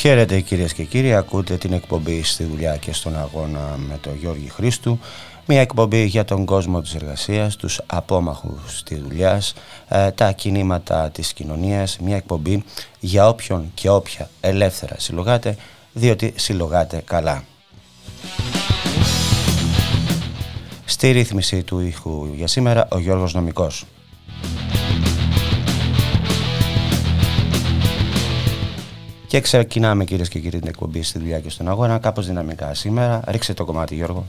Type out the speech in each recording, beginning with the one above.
Χαίρετε κυρίες και κύριοι, ακούτε την εκπομπή στη δουλειά και στον αγώνα με τον Γιώργη Χρήστου. Μια εκπομπή για τον κόσμο της εργασίας, τους απόμαχους της δουλειάς, ε, τα κινήματα της κοινωνίας. Μια εκπομπή για όποιον και όποια ελεύθερα συλλογάτε, διότι συλλογάτε καλά. Στη ρύθμιση του ήχου για σήμερα ο Γιώργος Νομικός. Και ξεκινάμε κυρίες και κύριοι την εκπομπή στη δουλειά και στον αγώνα. Κάπως δυναμικά σήμερα. Ρίξε το κομμάτι, Γιώργο.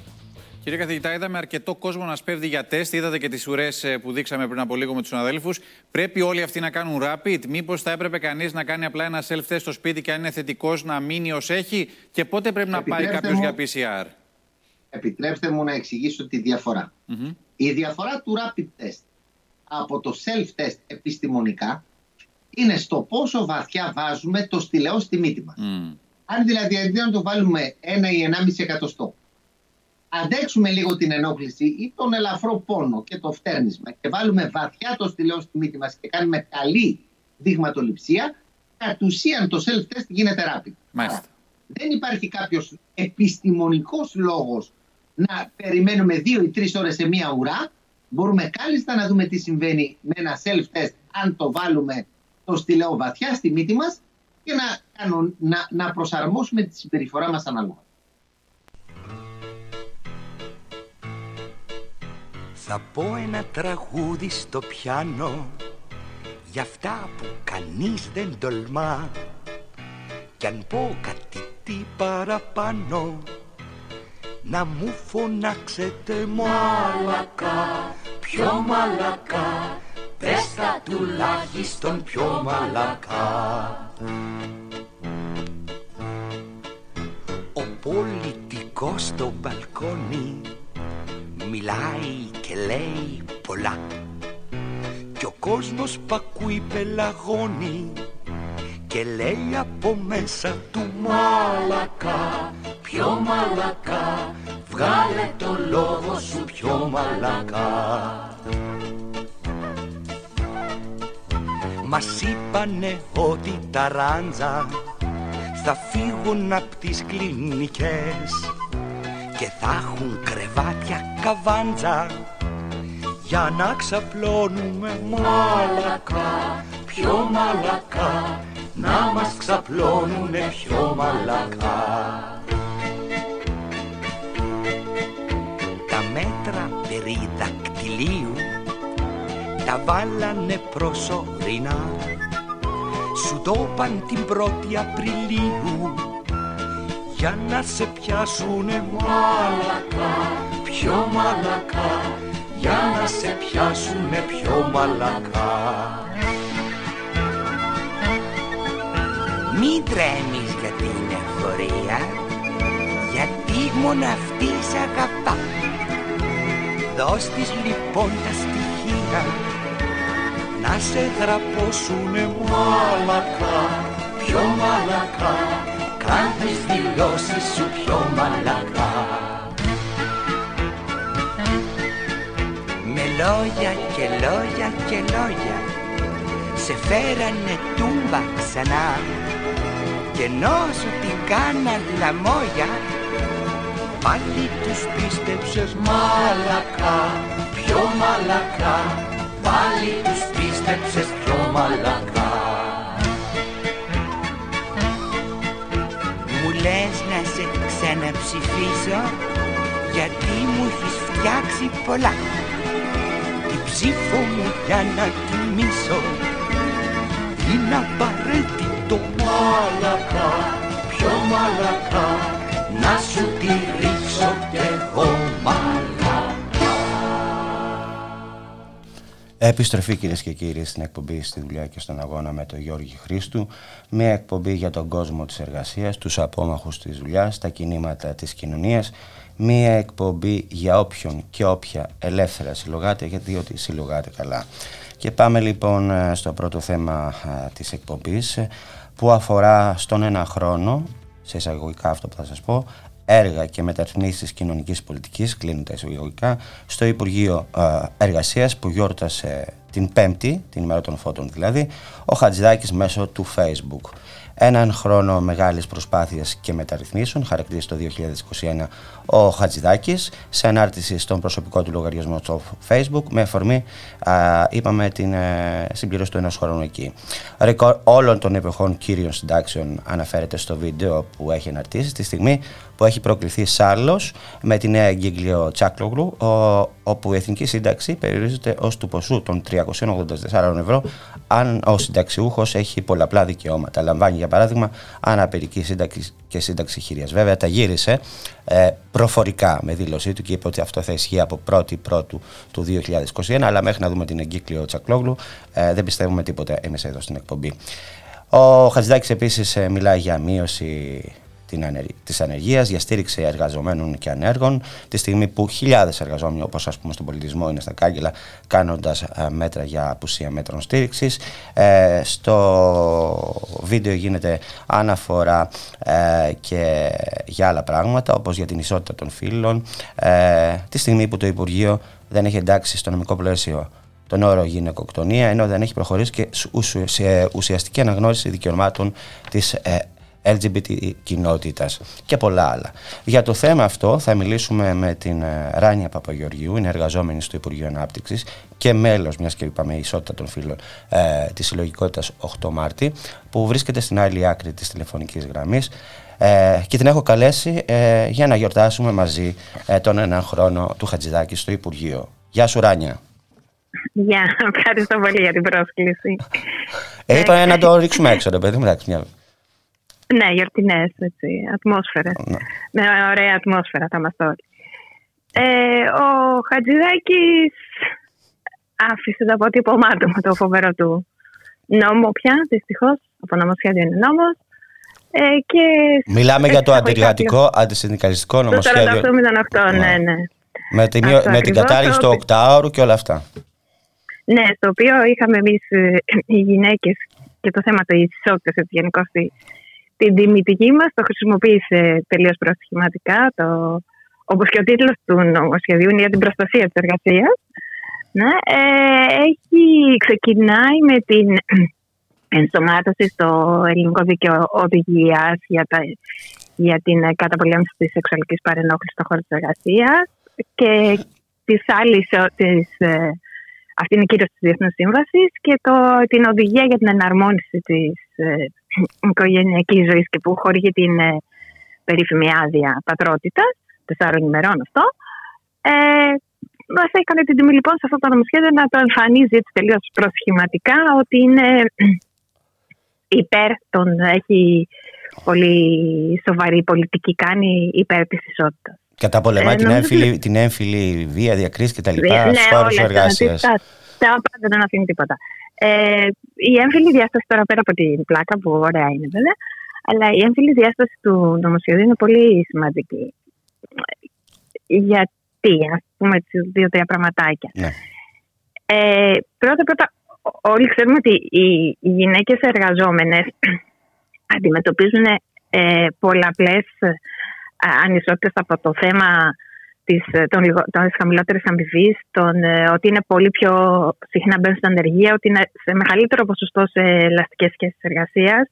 Κύριε καθηγητά, είδαμε αρκετό κόσμο να σπέβδει για τεστ. Είδατε και τις ουρές ε, που δείξαμε πριν από λίγο με τους συναδέλφους. Πρέπει όλοι αυτοί να κάνουν rapid; Μήπως θα έπρεπε κανείς να κάνει απλά ένα self-test στο σπίτι και αν είναι θετικός να μείνει ως έχει; Και πότε πρέπει να πάει κάποιος για PCR. Επιτρέψτε μου να εξηγήσω τη διαφορά. Η διαφορά του rapid test από το self-test επιστημονικά είναι στο πόσο βαθιά βάζουμε το στυλαιό στη μύτη μας. Αν δηλαδή αντί να το βάλουμε ένα ή ενάμιση εκατοστό, αντέξουμε λίγο την ενόχληση ή τον ελαφρό πόνο και το φτέρνισμα και βάλουμε βαθιά το στυλαιό στη μύτη μας και κάνουμε καλή δειγματοληψία, κατ' ουσίαν το self-test γίνεται rapid. Δεν υπάρχει κάποιος επιστημονικός λόγος να περιμένουμε δύο ή τρεις ώρες σε μία ουρά. Μπορούμε κάλλιστα να δούμε τι συμβαίνει με ένα self-test αν το βάλουμε το στυλαιό βαθιά στη μύτη μας και να, να, να προσαρμόσουμε τη συμπεριφορά μας ανάλογα. Θα πω ένα τραγούδι στο πιάνο για αυτά που κανείς δεν τολμά κι αν πω κάτι τι παραπάνω να μου φωνάξετε μαλακά, πιο μαλακά Πες τα τουλάχιστον πιο μαλακά. Ο πολιτικός στο μπαλκόνι Μιλάει και λέει πολλά. Κι ο κόσμος πακούει πελαγώνει Και λέει από μέσα του μαλακά. Πιο μαλακά Βγάλε το λόγο σου πιο μαλακά Μας είπανε ότι τα ράντζα θα φύγουν από τις κλινικές και θα έχουν κρεβάτια καβάντζα για να ξαπλώνουμε μαλακά, πιο μαλακά να μας ξαπλώνουνε πιο μαλακά. Τα μέτρα περί δακτυλίου τα βάλανε προσωρινά. Σου το παν την πρώτη Απριλίου για να σε πιάσουνε μαλακά, πιο μαλακά για να σε πιάσουνε πιο μαλακά. Μην τρέμεις για την εφορία γιατί μόνο αυτή σ' αγαπά. Δώσ' της λοιπόν τα στοιχεία να σε θραπώσουνε μαλακά, πιο μαλακά. Κάν τις δηλώσεις σου πιο μαλακά. Με λόγια και λόγια και λόγια σε φέρανε τούμπα ξανά. Και ενώ σου την κάνα λαμόγια πάλι τους πίστεψες μαλακά, πιο μαλακά. Πάλι τους πίστεψες πιο μαλακά Μου λες να σε ξαναψηφίσω γιατί μου έχεις φτιάξει πολλά. Την ψήφο μου για να τιμήσω είναι απαραίτητο μαλακά, πιο μαλακά να σου τη ρίξω κι εγώ Επιστροφή κυρίες και κύριοι στην εκπομπή στη δουλειά και στον αγώνα με τον Γιώργη Χρήστου. Μια εκπομπή για τον κόσμο της εργασίας, τους απόμαχους της δουλειάς, τα κινήματα της κοινωνίας. Μια εκπομπή για όποιον και όποια ελεύθερα συλλογάτε, γιατί ότι συλλογάτε καλά. Και πάμε λοιπόν ε, στο πρώτο θέμα ε, της εκπομπής που αφορά στον ένα χρόνο, σε εισαγωγικά αυτό που θα σας πω, έργα και μεταρρυθμίσεις κοινωνικής πολιτικής, κλείνουν τα εισαγωγικά, στο Υπουργείο ε, Εργασίας που γιόρτασε την Πέμπτη, την ημέρα των φώτων δηλαδή, ο Χατζηδάκης μέσω του Facebook. Έναν χρόνο μεγάλης προσπάθειας και μεταρρυθμίσεων χαρακτηρίζει το 2021 ο Χατζηδάκης σε ανάρτηση στον προσωπικό του λογαριασμό στο Facebook με αφορμή, α, είπαμε, την ε, συμπληρώση του ενός χρόνου εκεί. Ρεκόρ όλων των εποχών κύριων συντάξεων αναφέρεται στο βίντεο που έχει αναρτήσει στη στιγμή που έχει προκληθεί Σάρλος με τη νέα εγκύκλιο Τσάκλογλου όπου η εθνική σύνταξη περιορίζεται ως του ποσού των 384 ευρώ αν ο συνταξιούχος έχει πολλαπλά δικαιώματα. Λαμβάνει για παράδειγμα αναπηρική σύνταξη και σύνταξη χειρία. Βέβαια τα γύρισε ε, προφορικά με δήλωσή του και είπε ότι αυτό θα ισχύει από 1η Πρώτου του 2021 αλλά μέχρι να δούμε την εγκύκλιο Τσακλόγλου ε, δεν πιστεύουμε τίποτα εμείς εδώ στην εκπομπή. Ο Χατζηδάκης επίσης ε, μιλάει για μείωση της ανεργίας, για στήριξη εργαζομένων και ανέργων, τη στιγμή που χιλιάδες εργαζόμενοι, όπως ας πούμε στον πολιτισμό, είναι στα κάγκελα, κάνοντας ε, μέτρα για απουσία μέτρων στήριξης. Ε, στο βίντεο γίνεται αναφορά ε, και για άλλα πράγματα, όπως για την ισότητα των φύλων, ε, τη στιγμή που το Υπουργείο δεν έχει εντάξει στο νομικό πλαίσιο τον όρο γυναικοκτονία, ενώ δεν έχει προχωρήσει και σε ουσιαστική αναγνώριση δικαιωμάτων της ε, LGBT κοινότητας και πολλά άλλα. Για το θέμα αυτό θα μιλήσουμε με την ε, Ράνια Παπαγεωργίου, είναι εργαζόμενη στο Υπουργείο Ανάπτυξης και μέλος, μιας και είπαμε ισότητα των φίλων ε, της συλλογικότητας 8 Μάρτη, που βρίσκεται στην άλλη άκρη της τηλεφωνικής γραμμής ε, και την έχω καλέσει ε, για να γιορτάσουμε μαζί ε, τον έναν χρόνο του Χατζηδάκη στο Υπουργείο. Γεια σου Ράνια. Γεια, ευχαριστώ πολύ για την πρόσκληση. Ε, είπα να το ρίξουμε έξω, ρε παιδί μου, μια ναι, γιορτινές ατμόσφαιρες. Ναι. Με ωραία ατμόσφαιρα θα είμαστε όλοι. Ε, ο Χατζηδάκης άφησε το αποτύπωμά του με το φοβερό του νόμο πια, δυστυχώς. Από νομοσχέδιο είναι νόμος. Ε, και Μιλάμε για το αντιργατικό, αντισυνδικαλιστικό νομοσχέδιο. Το 4808, ναι, ναι. ναι. Με, τη, με την κατάργηση του οκτάωρου και όλα αυτά. Ναι, στο οποίο είχαμε εμείς ε, οι γυναίκες και το θέμα της ισότητας γενικώς την τιμητική μας το χρησιμοποίησε τελείως προσχηματικά, το, όπως και ο τίτλος του νομοσχεδίου είναι για την προστασία της εργασίας. Ναι, ε, έχει, ξεκινάει με την ενσωμάτωση στο ελληνικό δίκαιο οδηγίας για, για την καταπολέμηση της σεξουαλικής παρενόχλησης στον χώρο της εργασίας και της άλλης, της, ε, αυτή είναι κύριο της Διεθνούς Σύμβασης και το, την οδηγία για την εναρμόνιση της ε, οικογενειακής ζωής και που χορηγεί την ε, περίφημη άδεια πατρότητας, τεσσάρων ημερών αυτό. Ε, Μας έκανε την τιμή λοιπόν σε αυτό το νομοσχέδιο να το εμφανίζει έτσι τελείως προσχηματικά ότι είναι υπέρ των. έχει πολύ σοβαρή πολιτική κάνει υπέρ της ισότητας. Καταπολεμάει ε, την, έμφυλη, την έμφυλη βία, διακρίση κτλ. Ναι, στου χώρου εργασίας. Τα πάντα δεν αφήνει τίποτα. Ε, η έμφυλη διάσταση τώρα πέρα από την πλάκα που ωραία είναι βέβαια, αλλά η έμφυλη διάσταση του νομοσχεδίου είναι πολύ σημαντική. Γιατί, ας πούμε, δύο-τρία πραγματάκια. Ναι. Ε, πρώτα, πρώτα, όλοι ξέρουμε ότι οι, οι γυναίκες εργαζόμενες αντιμετωπίζουν ε, πολλαπλές ανισότητες από το θέμα της, των, των χαμηλότερης αμοιβής, ε, ότι είναι πολύ πιο συχνά μπαίνουν στην ανεργία, ότι είναι σε μεγαλύτερο ποσοστό σε ελαστικές σχέσεις εργασίας.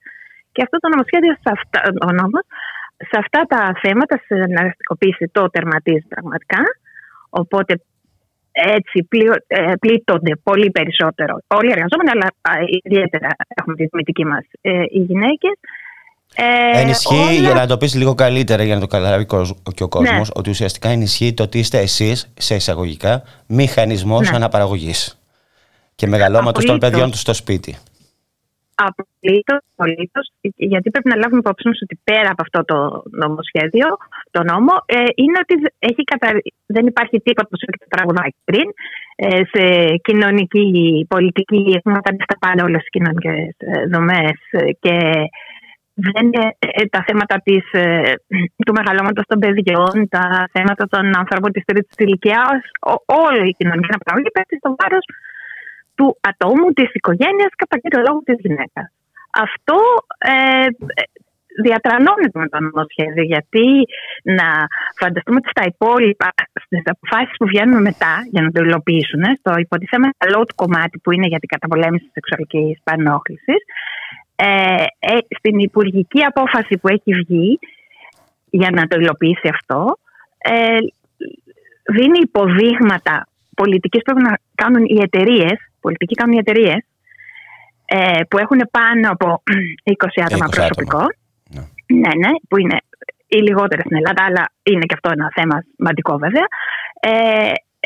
Και αυτό το νομοσχέδιο, σε αυτά, ο νόμος, σε αυτά τα θέματα, σε ελαστικοποίηση, το τερματίζει πραγματικά. Οπότε έτσι ε, πλήττονται πολύ περισσότερο όλοι οι εργαζόμενοι, αλλά ιδιαίτερα έχουμε τη δημητική μας ε, οι γυναίκες. Ε, ενισχύει, για να το πεις λίγο καλύτερα, για να το καταλάβει και ο κόσμος, ναι. ότι ουσιαστικά ενισχύει το ότι είστε εσείς, σε εισαγωγικά, μηχανισμός ναι. αναπαραγωγής και μεγαλώματος των παιδιών τους στο σπίτι. Απολύτως, απολύτως. Γιατί πρέπει να λάβουμε υπόψη μας ότι πέρα από αυτό το νομοσχέδιο, το νόμο, ε, είναι ότι έχει κατα... δεν υπάρχει τίποτα όπω είπε το τραγουδάκι πριν. Ε, σε κοινωνική, πολιτική, έχουμε κάνει τα πάντα όλε τι κοινωνικές ε, δομές και δεν είναι ε, τα θέματα της, ε, του μεγαλώματος των παιδιών, τα θέματα των ανθρώπων της τρίτης ηλικίας, όλη η κοινωνική αναπαραγωγή πέφτει στο βάρος του ατόμου, της οικογένειας, κατά κύριο λόγο της γυναίκας. Αυτό ε, διατρανώνεται με το νομοσχέδιο. Γιατί να φανταστούμε ότι στα υπόλοιπα, στις αποφάσεις που βγαίνουν μετά για να το υλοποιήσουν, στο υποτιθέμενο καλό του κομμάτι που είναι για την καταπολέμηση της σεξουαλικής πανόχληση, ε, ε, στην υπουργική απόφαση που έχει βγει για να το υλοποιήσει αυτό, ε, δίνει υποδείγματα πολιτική που πρέπει να κάνουν οι εταιρείες, πολιτικοί κάνουν οι εταιρείες, ε, που έχουν πάνω από 20 άτομα προσωπικό. Ναι. ναι, ναι, που είναι οι λιγότερε στην Ελλάδα, αλλά είναι και αυτό ένα θέμα σημαντικό βέβαια.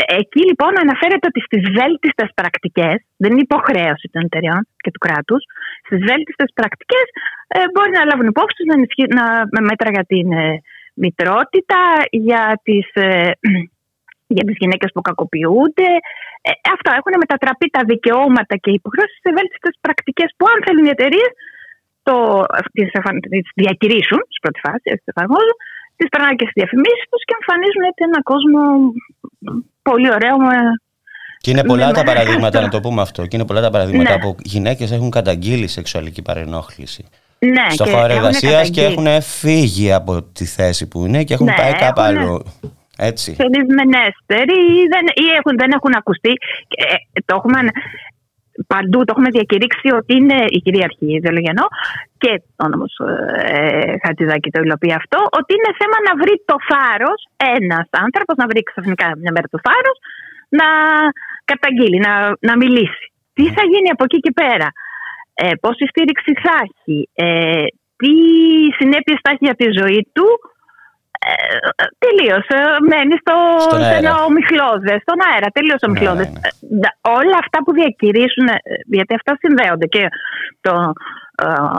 Ε, εκεί λοιπόν αναφέρεται ότι στις βέλτιστες πρακτικές, δεν είναι υποχρέωση των εταιρεών και του κράτους, στις βέλτιστες πρακτικές ε, μπορεί να λάβουν υπόψη τους να, να, με μέτρα για την ε, μητρότητα, για τις ε, για τις γυναίκες που κακοποιούνται. Ε, αυτά έχουν μετατραπεί τα δικαιώματα και οι υποχρεώσεις σε βέλτιστες πρακτικές που αν θέλουν οι εταιρείες το, τις, τις διακηρύσουν, στην πρώτη φάση, τις εφαρμόζουν, τις περνάνε και στις διαφημίσεις τους και εμφανίζουν έτσι ένα κόσμο πολύ ωραίο με και είναι πολλά τα παραδείγματα, να το πούμε αυτό. Και είναι πολλά τα παραδείγματα ναι. που γυναίκες έχουν καταγγείλει σεξουαλική παρενόχληση. Ναι, στο χώρο εργασίας και έχουν φύγει από τη θέση που είναι και έχουν ναι, πάει κάπου άλλο. Έτσι. Σελισμενέστεροι ή, δεν, ή έχουν, δεν έχουν ακουστεί. Ε, το έχουμε παντού, το έχουμε διακηρύξει ότι είναι η κυριαρχή ιδεολογιανό και ο νόμος ε, Χατζηδάκη το υλοποιεί αυτό, ότι είναι θέμα να βρει το θάρρος ένας άνθρωπος, να βρει ξαφνικά μια μέρα το θάρρος, να καταγγείλει, να, να μιλήσει. Τι θα γίνει από εκεί και πέρα, ε, πόση στήριξη θα έχει, ε, τι συνέπειες θα έχει για τη ζωή του, ε, τελείως. Μένει στο ομιχλώδες, στον αέρα. Τελείως ομιχλώδες. Ναι, ναι, ναι. Όλα αυτά που διακηρύσουν, ε, γιατί αυτά συνδέονται και το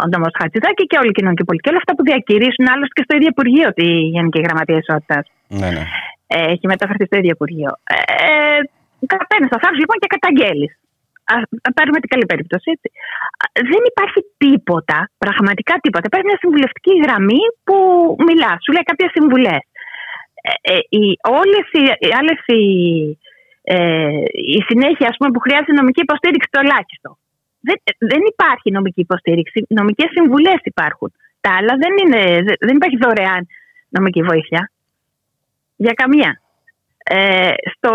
ο νόμο Χατζηδάκη και όλη η κοινωνική πολιτική, όλα αυτά που διακηρύσουν άλλωστε και στο ίδιο Υπουργείο τη Γενική Γραμματεία Ισότητας. Ναι, ναι. Έχει μεταφερθεί στο ίδιο Υπουργείο. Ε, Καταπαίνει στο θάρρος λοιπόν και καταγγέλεις. Α πάρουμε την καλή περίπτωση. Έτσι. Δεν υπάρχει τίποτα, πραγματικά τίποτα. Υπάρχει μια συμβουλευτική γραμμή που μιλάς, σου λέει κάποιες συμβουλές. Ε, ε, όλες οι, άλλες οι, ε, η συνέχεια ας πούμε, που χρειάζεται νομική υποστήριξη το ελάχιστο. Δεν, δεν υπάρχει νομική υποστήριξη. Νομικές συμβουλές υπάρχουν. Τα άλλα δεν, είναι, δεν υπάρχει δωρεάν νομική βοήθεια. Για καμία. Ε, στο,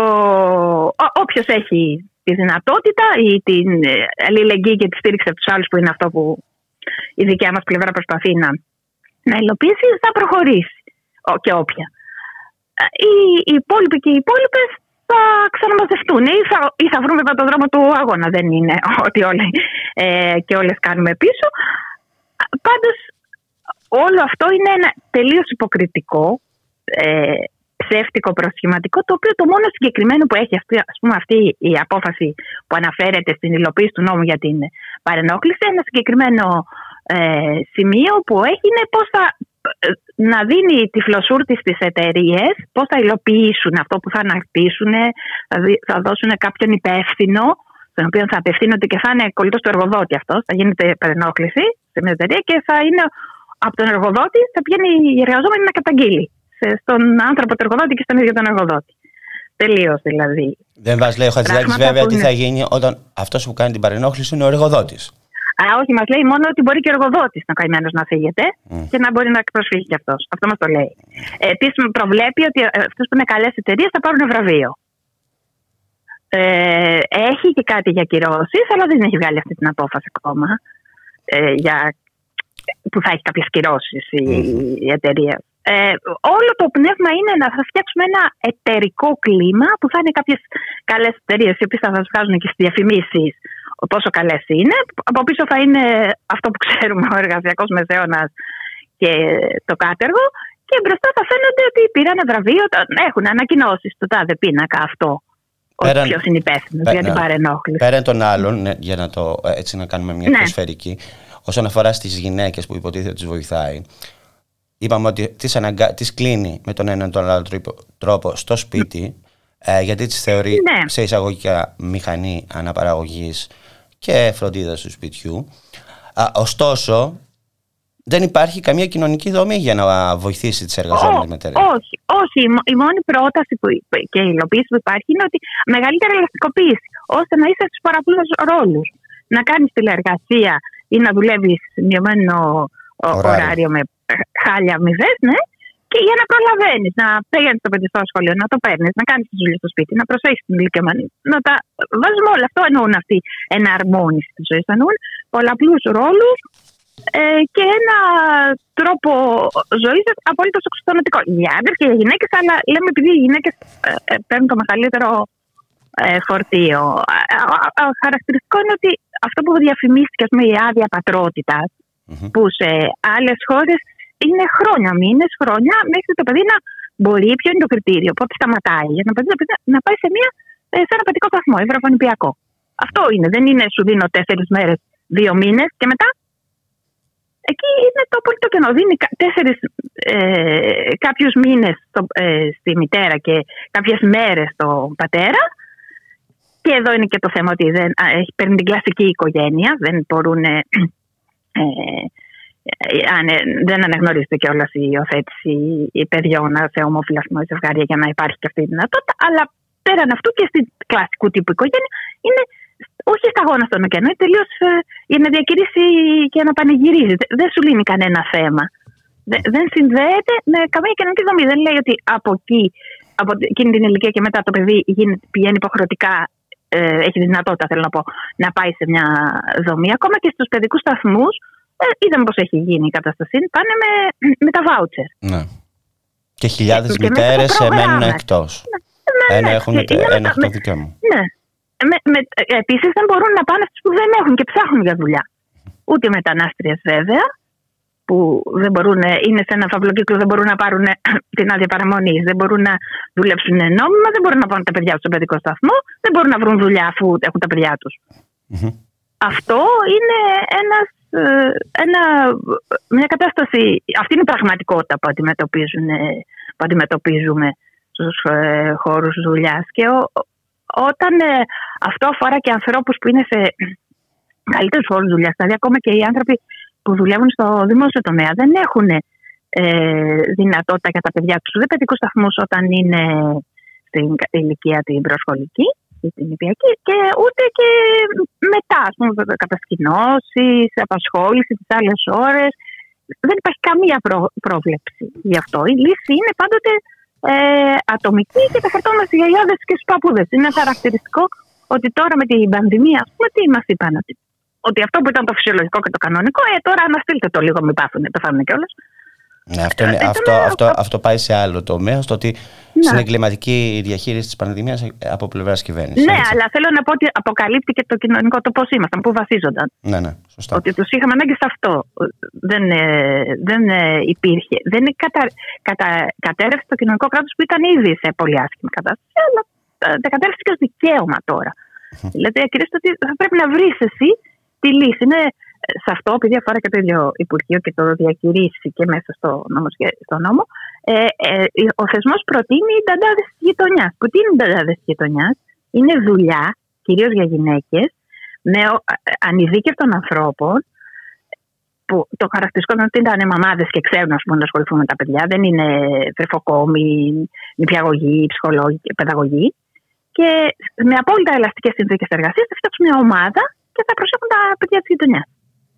όποιος έχει τη δυνατότητα ή την ε, αλληλεγγύη και τη στήριξη από τους άλλους, που είναι αυτό που η δικιά μας πλευρά προσπαθεί να, να υλοποιήσει, θα προχωρήσει. Και όποια. Ε, οι, οι υπόλοιποι και οι υπόλοιπες θα ξαναμαζευτούν ή θα, ή θα βρούμε το δρόμο του αγώνα. Δεν είναι ότι όλοι ε, και όλες κάνουμε πίσω. Πάντως όλο αυτό είναι ένα τελείως υποκριτικό ε, ψεύτικο προσχηματικό, το οποίο το μόνο συγκεκριμένο που έχει αυτή, ας πούμε, αυτή η απόφαση που αναφέρεται στην υλοποίηση του νόμου για την παρενόχληση, ένα συγκεκριμένο ε, σημείο που έχει είναι πώς θα ε, να δίνει της φλωσούρτη στις εταιρείες, πώς θα υλοποιήσουν αυτό που θα ανακτήσουν, θα, θα δώσουν κάποιον υπεύθυνο, στον οποίο θα απευθύνονται και θα είναι κολλητός του εργοδότη αυτός, θα γίνεται παρενόχληση σε μια εταιρεία και θα είναι από τον εργοδότη, θα πηγαίνει η εργαζόμενη να καταγγείλει στον άνθρωπο του εργοδότη και στον ίδιο τον εργοδότη. Τελείως δηλαδή. Δεν μα λέει ο Χατζηδάκης βέβαια τι θα γίνει όταν αυτός που κάνει την παρενόχληση είναι ο εργοδότης. Α, όχι, μας λέει μόνο ότι μπορεί και ο εργοδότης να καημένος να φύγεται και να μπορεί να προσφύγει κι αυτός. Αυτό μας το λέει. Ε, Επίσης, προβλέπει ότι αυτέ που είναι καλές εταιρείες θα πάρουν βραβείο. Ε, έχει και κάτι για κυρώσεις, αλλά δεν έχει βγάλει αυτή την απόφαση ακόμα. Ε, για, που θα έχει κάποιες κυρώσεις η, η εταιρεία. Ε, όλο το πνεύμα είναι να θα φτιάξουμε ένα εταιρικό κλίμα που θα είναι κάποιες καλές εταιρείες οι οποίες θα σας βγάζουν και στις διαφημίσεις πόσο καλές είναι. Από πίσω θα είναι αυτό που ξέρουμε ο εργασιακός μεσαίωνας και το κάτεργο. Και μπροστά θα φαίνονται ότι πήραν βραβείο, έχουν ανακοινώσει στο τάδε πίνακα αυτό. Πέραν, ποιος είναι υπεύθυνος για την παρενόχληση. Πέραν των άλλων, ναι, για να το έτσι να κάνουμε μια ναι. όσον αφορά στις γυναίκες που υποτίθεται ότι τι βοηθάει, είπαμε ότι τις, αναγκα... τις κλείνει με τον έναν τον άλλο τρόπο στο σπίτι ε, γιατί τις θεωρεί ναι. σε εισαγωγικά μηχανή αναπαραγωγής και φροντίδα του σπιτιού. ωστόσο, δεν υπάρχει καμία κοινωνική δομή για να βοηθήσει τις εργαζόμενες μετέρες. Όχι, όχι. Η μόνη πρόταση που, και η υλοποίηση που υπάρχει είναι ότι μεγαλύτερη ελαστικοποίηση, ώστε να είσαι στους παραπλούς ρόλους. Να κάνεις τηλεεργασία ή να δουλεύεις μειωμένο ωράριο, ωράριο με χάλια αμοιβέ, ναι. Και για να προλαβαίνεις, να πηγαίνεις στο παιδί στο σχολείο, να το παίρνεις, να κάνεις τις δουλειές στο σπίτι, να προσέχεις την ηλικιωμένη. Να τα βάζουμε όλα. Αυτό εννοούν αυτοί. Εναρμόνιση της ζωής. Εννοούν πολλαπλούς ρόλους ε, και ένα τρόπο ζωής απολύτω εξωτερικό. Για άντρες και για γυναίκες, αλλά λέμε επειδή οι γυναίκες ε, ε, παίρνουν το μεγαλύτερο ε, φορτίο. Χαρακτηριστικό είναι ότι αυτό που διαφημίστηκε, ας πούμε, η άδεια που σε άλλες χώρες είναι χρόνια, μήνες, χρόνια, μέχρι το παιδί να μπορεί. Ποιο είναι το κριτήριο, πότε σταματάει, για να, παιδί, να πάει σε, μια, σε ένα παιδικό σταθμό, ευρωβανιπιακό. Αυτό είναι. Δεν είναι σου δίνω τέσσερις μέρες, δύο μήνες και μετά. Εκεί είναι το πολύ το κενό. Δίνει τέσσερις ε, κάποιους μήνες ε, στη μητέρα και κάποιες μέρες στον πατέρα. Και εδώ είναι και το θέμα ότι δεν, έχει παίρνει την κλασική οικογένεια. Δεν μπορούν ε, αν, ε, δεν αναγνωρίζεται κιόλας η υιοθέτηση παιδιών σε ομοφυλασμό ζευγάρια για να υπάρχει και αυτή η δυνατότητα. Αλλά πέραν αυτού και στην κλασικού τύπου οικογένεια είναι όχι σταγόνα στον ωκεανό, είναι τελείως ε, για να διακηρύσει και να πανηγυρίζει. Δεν σου λύνει κανένα θέμα. Δεν συνδέεται με καμία κοινωνική δομή. Δεν λέει ότι από εκεί, από εκείνη την ηλικία και μετά το παιδί πηγαίνει υποχρεωτικά ε, έχει δυνατότητα, θέλω να πω, να πάει σε μια δομή. Ακόμα και στους παιδικούς σταθμούς, ε, είδαμε πώς έχει γίνει η κατάσταση. Πάνε με, με τα βάουτσερ. Ναι. Και χιλιάδες μητέρε μένουν εκτός. Ναι, ένα ναι, έχουν και, ένα το δικαίωμα. Ναι. Με, με, Επίσης δεν μπορούν να πάνε στου που δεν έχουν και ψάχνουν για δουλειά. Ούτε οι μετανάστριες βέβαια, που δεν μπορούν, είναι σε ένα φαυλοκύκλο, δεν μπορούν να πάρουν την άδεια παραμονής, δεν μπορούν να δουλέψουν νόμιμα, δεν μπορούν να πάνε τα παιδιά του στον παιδικό σταθμό, δεν μπορούν να βρουν δουλειά αφού έχουν τα παιδιά τους. Mm-hmm. Αυτό είναι ένας ε, ένα, μια κατάσταση, αυτή είναι η πραγματικότητα που, αντιμετωπίζουν, που αντιμετωπίζουμε στους ε, χώρους δουλειάς. και όταν ε, αυτό αφορά και ανθρώπους που είναι σε καλύτερους χώρους δουλειάς, δηλαδή ακόμα και οι άνθρωποι που δουλεύουν στο δημόσιο τομέα δεν έχουν ε, δυνατότητα για τα παιδιά τους, δεν παιδικούς σταθμούς όταν είναι στην ηλικία την προσχολική την νηπιακή και ούτε και μετά, ας πούμε, κατασκηνώσεις, απασχόληση τις άλλες ώρες. Δεν υπάρχει καμία πρόβλεψη γι' αυτό. Η λύση είναι πάντοτε ε, ατομική και τα χαρτώμε στι γιαγιάδες και στους παππούδες. Είναι χαρακτηριστικό ότι τώρα με την πανδημία, ας πούμε, τι μας είπαν, ότι, ότι αυτό που ήταν το φυσιολογικό και το κανονικό, ε, τώρα αναστείλτε το λίγο, μην πάθουν, το φάνε κιόλας. Ναι, αυτό, είναι, αυτό, αυτό, αυτό πάει σε άλλο τομέα, στο ότι ναι. στην εγκληματική διαχείριση της πανδημίας από πλευράς κυβέρνησης. Ναι, έτσι. αλλά θέλω να πω ότι αποκαλύπτει και το κοινωνικό το πώς ήμασταν, πού βασίζονταν. Ναι, ναι, σωστά. Ότι τους είχαμε ανάγκη σε αυτό. Δεν, ε, δεν ε, υπήρχε. Δεν κατα, κατα, κατέρευσε το κοινωνικό κράτος που ήταν ήδη σε πολύ άσχημη κατάσταση, αλλά ε, κατέρευσε και ως δικαίωμα τώρα. δηλαδή, ακριβώ ότι θα πρέπει να βρεις εσύ τη λύση. Είναι σε αυτό, επειδή αφορά και το ίδιο Υπουργείο και το διακηρύσει και μέσα στο νόμο, στο νόμο ε, ε, ο θεσμός προτείνει νταντάδες της γειτονιάς. Που τι είναι νταντάδες της γειτονιάς, είναι δουλειά, κυρίως για γυναίκες, με ε, ανειδίκευτων ανθρώπων, που το χαρακτηριστικό είναι ότι ήταν μαμάδε και ξέρουν πούμε, να ασχοληθούν με τα παιδιά, δεν είναι τρεφοκόμοι, νηπιαγωγοί, ψυχολόγοι και παιδαγωγοί. Και με απόλυτα ελαστικές συνθήκες εργασίας θα φτιάξουν μια ομάδα και θα προσέχουν τα παιδιά της γειτονιάς.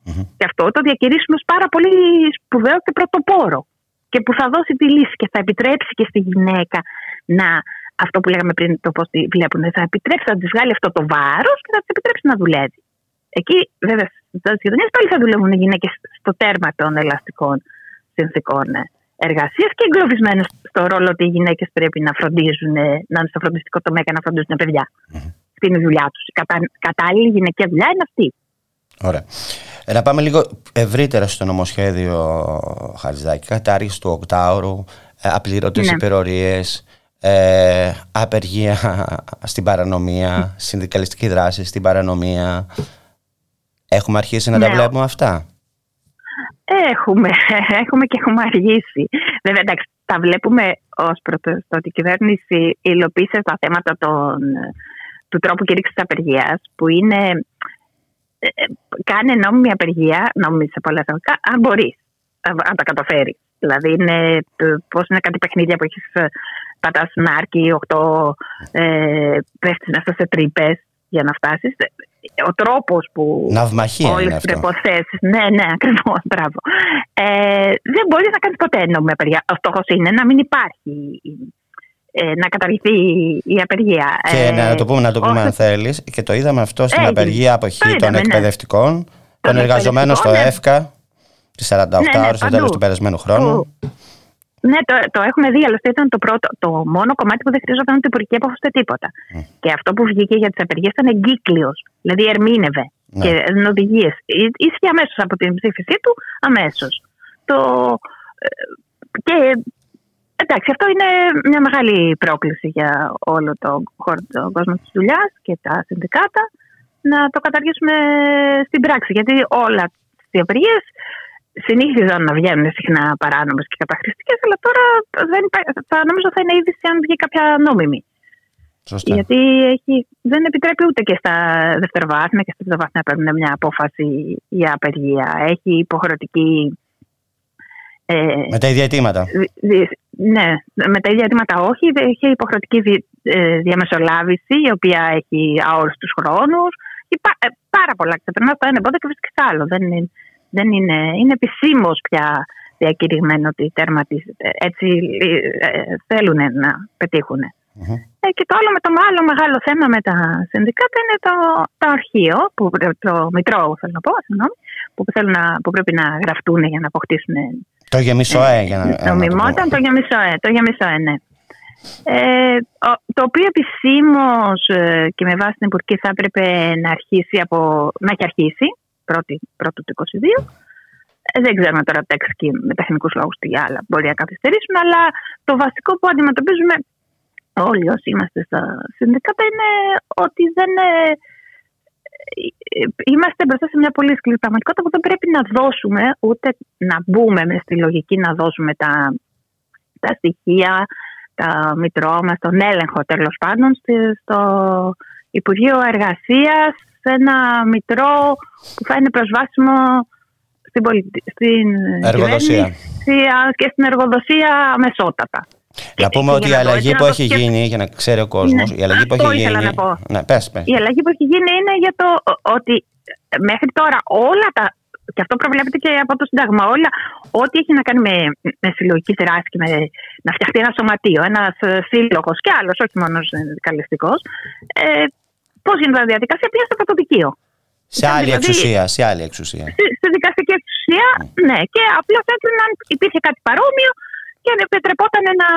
Mm-hmm. Και αυτό το διακηρύσουμε ως πάρα πολύ σπουδαίο και πρωτοπόρο. Και που θα δώσει τη λύση και θα επιτρέψει και στη γυναίκα να. Αυτό που λέγαμε πριν, το πώς τη βλέπουν, θα επιτρέψει να της βγάλει αυτό το βάρος και θα της επιτρέψει να δουλεύει. Εκεί, βέβαια, στις γειτονιές πάλι θα δουλεύουν οι γυναίκες στο τέρμα των ελαστικών συνθήκων εργασίας και εγκλωβισμένες στο ρόλο ότι οι γυναίκες πρέπει να φροντίζουν, να είναι στο φροντιστικό τομέα και να φροντίζουν παιδιά. Mm-hmm. Αυτή είναι η δουλειά τους. Η κατα... κατάλληλη γυναικεία δουλειά είναι αυτή. Ωραία. Ε, να πάμε λίγο ευρύτερα στο νομοσχέδιο Χατζηδάκη. Κατάργηση του οκτάωρου, ε, απλήρωτες ναι. υπερορίες, ε, απεργία στην παρανομία, συνδικαλιστική δράση στην παρανομία. Έχουμε αρχίσει να τα ναι. βλέπουμε αυτά; Έχουμε, έχουμε και έχουμε αργήσει. Βέβαια, εντάξει, τα βλέπουμε ως προ το ότι η κυβέρνηση υλοποίησε τα θέματα των, του τρόπου κηρύξης της απεργίας, που είναι ε, ε, κάνε νόμιμη απεργία, νόμιμη σε πολλά εισαγωγικά, αν μπορείς αν τα καταφέρεις. Δηλαδή, είναι, πώς είναι κάτι παιχνίδια που έχεις ε, πατάς στην άρκη, 8 ε, πέφτεις μέσα σε τρύπες για να φτάσεις. Ο τρόπος που. Ναυμαχία. Όλες τις προποθέσει. Ναι, ναι, ακριβώς. Μπράβο. Ε, ε, δεν μπορείς να κάνεις ποτέ νόμιμη απεργία. Ο στόχος είναι να μην υπάρχει ε, να καταργηθεί η απεργία. Και ε, να το πούμε, να το πούμε αν θέλεις, και το είδαμε αυτό στην Έγινε. απεργία αποχή Το των είδαμε, ναι. εκπαιδευτικών, των Των εργαζομένων στο εκπαιδευτικών, ναι. ΕΦΚΑ, τι 48 Ναι, ναι, ώρες στο παντού. τέλο του περασμένου χρόνου. Ναι, το, το έχουμε δει, άλλωστε ήταν το, πρώτο, το μόνο κομμάτι που δεν χρειαζόταν ούτε υπουργική απόφαση ούτε τίποτα. Και αυτό που βγήκε για τις απεργίες ήταν εγκύκλιο. Δηλαδή ερμήνευε Ναι. και έδινε οδηγίες. Ίσχυε αμέσως από την ψήφισή του, αμέσως. Το, ε, και εντάξει, αυτό είναι μια μεγάλη πρόκληση για όλο τον, χώρο, τον κόσμο της δουλειάς και τα συνδικάτα να το καταργήσουμε στην πράξη. Γιατί όλα τις απεργίε συνήθιζαν να βγαίνουν συχνά παράνομες και καταχρηστικές, αλλά τώρα δεν υπά- θα νομίζω θα είναι είδηση αν βγει κάποια νόμιμη. Σωστά. Γιατί έχει, δεν επιτρέπει ούτε και στα δευτεροβάθμια και στα τριτοβάθμια να παίρνουν μια απόφαση για απεργία. Έχει υποχρεωτική. Ε, Με τα ίδια αιτήματα. δι- δι- ναι, με τα ίδια αιτήματα όχι. Έχει υποχρεωτική δι- ε, διαμεσολάβηση, η οποία έχει αόριστους χρόνους. Ε, πάρα πολλά. Ξεπερνά το ένα εμπόδιο και βρίσκει άλλο. Δεν είναι, δεν είναι, είναι επισήμως πια διακηρυγμένο ότι τερματίζεται. Έτσι ε, θέλουν να πετύχουν. Μμμ. Ε, και το άλλο, με το άλλο μεγάλο θέμα με τα συνδικάτα είναι το, το αρχείο, που, το μητρό θέλω να πω, συγγνώμη, που, θέλουν να, που πρέπει να γραφτούν για να αποκτήσουν Το γεμισοέ για να, να το νομιμότητα. πω. Το γεμισοέ, το γεμισοέ, ναι. Ε, ο- το οποίο επισήμως και με βάση την Υπουργική θα έπρεπε να, αρχίσει από, να έχει αρχίσει πρώτη, πρώτου του 22. Ε, δεν ξέρουμε τώρα τέξι και με τεχνικούς λόγους τι άλλα μπορεί να καθυστερήσουν, αλλά το βασικό που αντιμετωπίζουμε όλοι όσοι είμαστε στα συνδικάτα είναι ότι δεν. Ε, ε, Είμαστε μπροστά σε μια πολύ σκληρή πραγματικότητα που δεν πρέπει να δώσουμε ούτε να μπούμε μες στη λογική να δώσουμε τα, τα στοιχεία, τα μητρό μας, τον έλεγχο τέλος πάντων στη- στο Υπουργείο Εργασίας σε ένα μητρό που θα είναι προσβάσιμο στην, πολιτι... στην Εργοδοσία. κυβέρνηση και στην εργοδοσία μεσότατα. Να Και- πούμε και ότι η για να το- αλλαγή για να που το έχει σκεφ- γίνει, για να ξέρει ο κόσμος, Ναι, η αλλαγή που αυτό έχει ήθελα γίνει. να πω. Ναι, πες, πες. Η αλλαγή που έχει γίνει είναι για το ότι μέχρι τώρα όλα τα. Και αυτό προβλέπεται και από το Σύνταγμα. Όλα, ό,τι έχει να κάνει με, με συλλογική δράση και με να φτιαχτεί ένα σωματείο, ένας σύλλογος και άλλος, όχι μόνο συνδικαλιστικό. Ε, Πώς γίνεται η διαδικασία, πήγε στο κατοδικείο. Σε άλλη δηλαδή- εξουσία, σε άλλη εξουσία. Στη, στη δικαστική εξουσία, ναι. Και απλώς έκριναν αν υπήρχε κάτι παρόμοιο και επιτρεπόταν να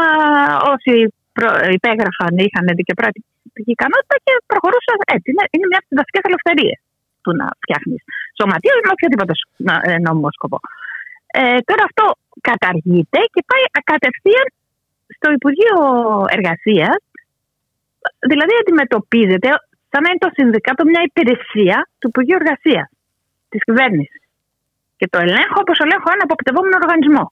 όσοι προ- υπέγραφαν είχαν δικαιοπράτικη ικανότητα και προχωρούσαν έτσι. Είναι, είναι μια από τις βασικές ελευθερίες του να φτιάχνεις σωματείο ή με οποιοδήποτε σ- να- ε, νόμιμο σκοπό. Ε, τώρα αυτό καταργείται και πάει κατευθείαν στο Υπουργείο Εργασίας. Δηλαδή αντιμετωπίζεται σαν να είναι το συνδικάτο μια υπηρεσία του Υπουργείου Εργασίας της κυβέρνησης. Και το ελέγχω όπως ελέγχω ένα αποπτευόμενο οργανισμό.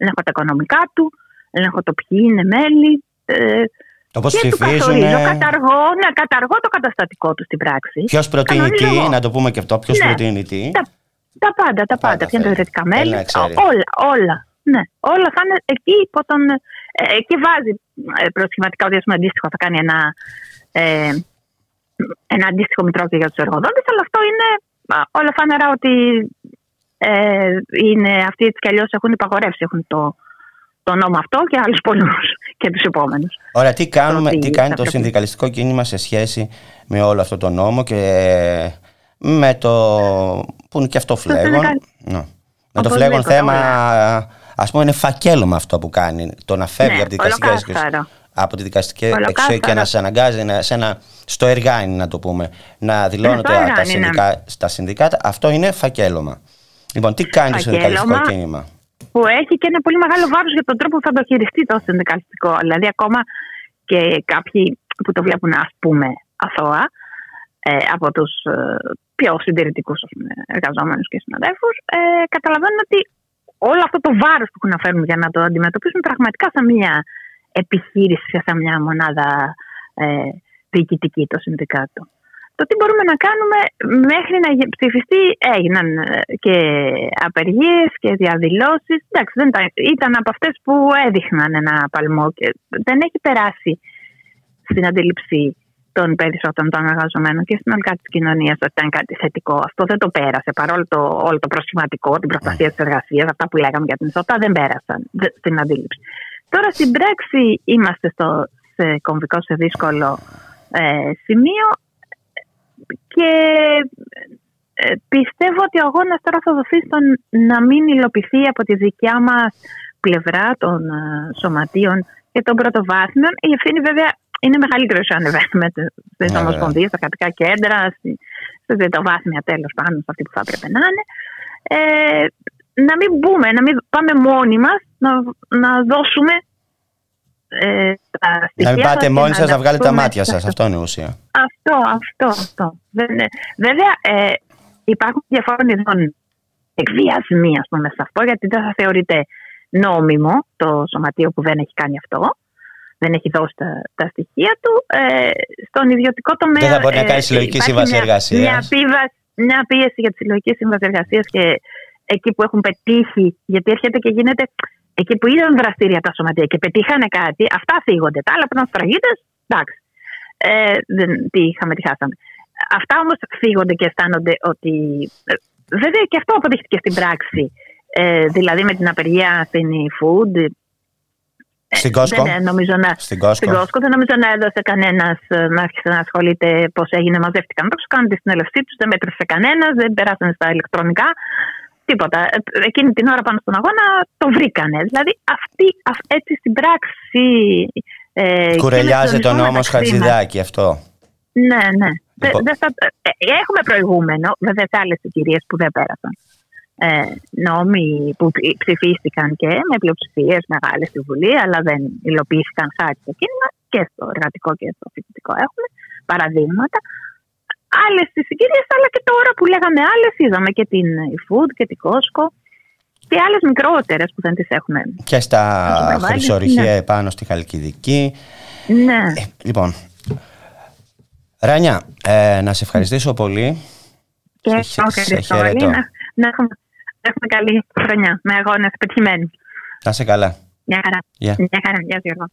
Ελέγχω τα οικονομικά του, ελέγχω το ποιοι είναι μέλη. Ε, Το πώς και του ψηφίζουν. καθορίζω, καταργώ, ναι, καταργώ το καταστατικό τους στην πράξη. Ποιος προτείνει τι, Κανονίζω. να το πούμε και αυτό. Ποιος Ναι. προτείνει τι. Τα, τα πάντα, τα Πάντα πάντα. Ποια είναι τα θέλει. ιδρυτικά Θέλει μέλη. να ξέρει. Ό- Όλα, όλα. Ναι, όλα θα είναι εκεί υπό τον. Ε, και βάζει ε, προσχηματικά ότι ας πούμε, αντίστοιχο θα κάνει ένα, ε, ένα αντίστοιχο μητρό και για τους εργοδότες, αλλά αυτό είναι α, όλα φάνερα ότι ε, είναι αυτοί έτσι κι αλλιώς έχουν υπαγορεύσει. Έχουν το, το νόμο αυτό και άλλους πολλούς και τους επόμενους. Ωραία, τι, κάνουμε, ότι τι κάνει θα το πρέπει- συνδικαλιστικό κίνημα σε σχέση με όλο αυτό το νόμο και με το. που είναι και αυτό φλέγον. συνδικαλ- Ναι. Με το φλέγον Οπωσδήποτε, θέμα, ας πούμε, είναι φακέλωμα αυτό που κάνει. Το να φεύγει Ναι, από τη δικαστική ολοκάθαρο. εξουσία. Από τη δικαστική Ολοκάθαρο. εξουσία και να σε αναγκάζει να, σε ένα, στο εργάνι, να το πούμε, να δηλώνει στο τα, εργάνι, τα, ναι. συνδικα, στα συνδικάτα. Αυτό είναι φακέλωμα. Λοιπόν, τι κάνεις το Φακέλωμα. συνδικαλιστικό κίνημα. που έχει και ένα πολύ μεγάλο βάρος για τον τρόπο που θα το χειριστεί το συνδικαλιστικό. Δηλαδή ακόμα και κάποιοι που το βλέπουν ας πούμε αθώα ε, από τους ε, πιο συντηρητικούς ας πούμε, εργαζόμενους και συναδέλφους ε, καταλαβαίνουν ότι όλο αυτό το βάρος που έχουν να φέρουν για να το αντιμετωπίσουν πραγματικά σαν μια επιχείρηση, σαν μια μονάδα ε, διοικητική το συνδικάτο. Το τι μπορούμε να κάνουμε μέχρι να γε- ψηφιστεί έγιναν ε, και απεργίες και διαδηλώσεις. Εντάξει, δεν ήταν, ήταν από αυτές που έδειχναν ένα παλμό και δεν έχει περάσει στην αντίληψη των περισσότερων των εργαζομένων και συνολικά της κοινωνίας ότι ήταν κάτι θετικό. Αυτό δεν το πέρασε. Παρόλο το, όλο το προσχηματικό, την προστασία της εργασίας, αυτά που λέγαμε για την ισότητα, δεν πέρασαν στην αντίληψη. Τώρα στην πράξη είμαστε στο, σε κομβικό, σε δύσκολο ε, σημείο και ε, πιστεύω ότι ο αγώνας τώρα θα δοθεί στον να μην υλοποιηθεί από τη δικιά μας πλευρά των ε, σωματείων και των πρωτοβάθμιων. Η ευθύνη βέβαια είναι μεγαλύτερο όσο ανεβαίνουμε στις ναι, ομοσπονδίες, στα κρατικά κέντρα, στα διτοβάθμια τέλος πάντων, σε αυτή που θα έπρεπε να είναι. Ε, να μην μπούμε, να μην πάμε μόνοι μας να, να δώσουμε ε, τα στοιχεία. Να μην πάτε μόνοι σας να βγάλετε τα μάτια σας. Αυτό είναι η ουσία. Αυτό, αυτό. αυτό. Βέβαια, ε, υπάρχουν διαφόρων ειδών εκβιασμοί, ας πούμε, σε αυτό, γιατί δεν θα θεωρείται νόμιμο το σωματείο που δεν έχει κάνει αυτό δεν έχει δώσει τα, τα στοιχεία του. Ε, στον ιδιωτικό τομέα. Δεν θα μπορεί να κάνει ε, συλλογική σύμβαση εργασίας. Μια, μια πίεση για τη συλλογική σύμβαση εργασίας και εκεί που έχουν πετύχει, γιατί έρχεται και γίνεται. Εκεί που είδαν δραστήρια τα σωματεία και πετύχανε κάτι, αυτά φύγονται. Τα άλλα που ήταν σφραγίδε, εντάξει. Ε, δεν, τι είχαμε, τι χάσαμε. Αυτά όμως φύγονται και αισθάνονται ότι. Ε, βέβαια και αυτό αποδείχθηκε στην πράξη. Ε, δηλαδή με την απεργία στην e-food στην Κόσκο. Δεν, νομίζω να, στην Κόσκο. Στην Κόσκο δεν νομίζω να έδωσε κανένας ε, να άρχισε να ασχολείται πώς έγινε. Μαζεύτηκαν το κάνουν τη συνελευσή τους, δεν μέτρησε κανένας, δεν περάσανε στα ηλεκτρονικά. Τίποτα. Ε, εκείνη την ώρα πάνω στον αγώνα το βρήκανε. Δηλαδή αυτή, έτσι στην πράξη. Ε, Κουρελιάζει τον νόμος Χατζηδάκη αυτό. Ναι, ναι. Λοιπόν. Δε, θα, ε, έχουμε προηγούμενο, βέβαια σε άλλες συγκυρίες που δεν πέρασαν ε, νόμοι που ψηφίστηκαν και με πλειοψηφίες μεγάλες στη Βουλή, αλλά δεν υλοποιήθηκαν χάρη στο κίνημα και στο εργατικό και στο φοιτητικό έχουμε παραδείγματα. Άλλες τις συγκυρίες, αλλά και τώρα που λέγαμε άλλες, είδαμε και την eFood και την Costco και άλλες μικρότερες που δεν τις έχουμε. Και στα χρυσορυχεία ναι. επάνω στη Χαλκιδική. Ναι. Ε, λοιπόν, Ράνια, ε, να σε ευχαριστήσω πολύ. Και σε, σε, σε Να, να έχουμε έχουμε καλή χρονιά με αγώνες πετυχημένους. Να σε καλά. Μια χαρά. Yeah. Μια χαρά. Γεια σου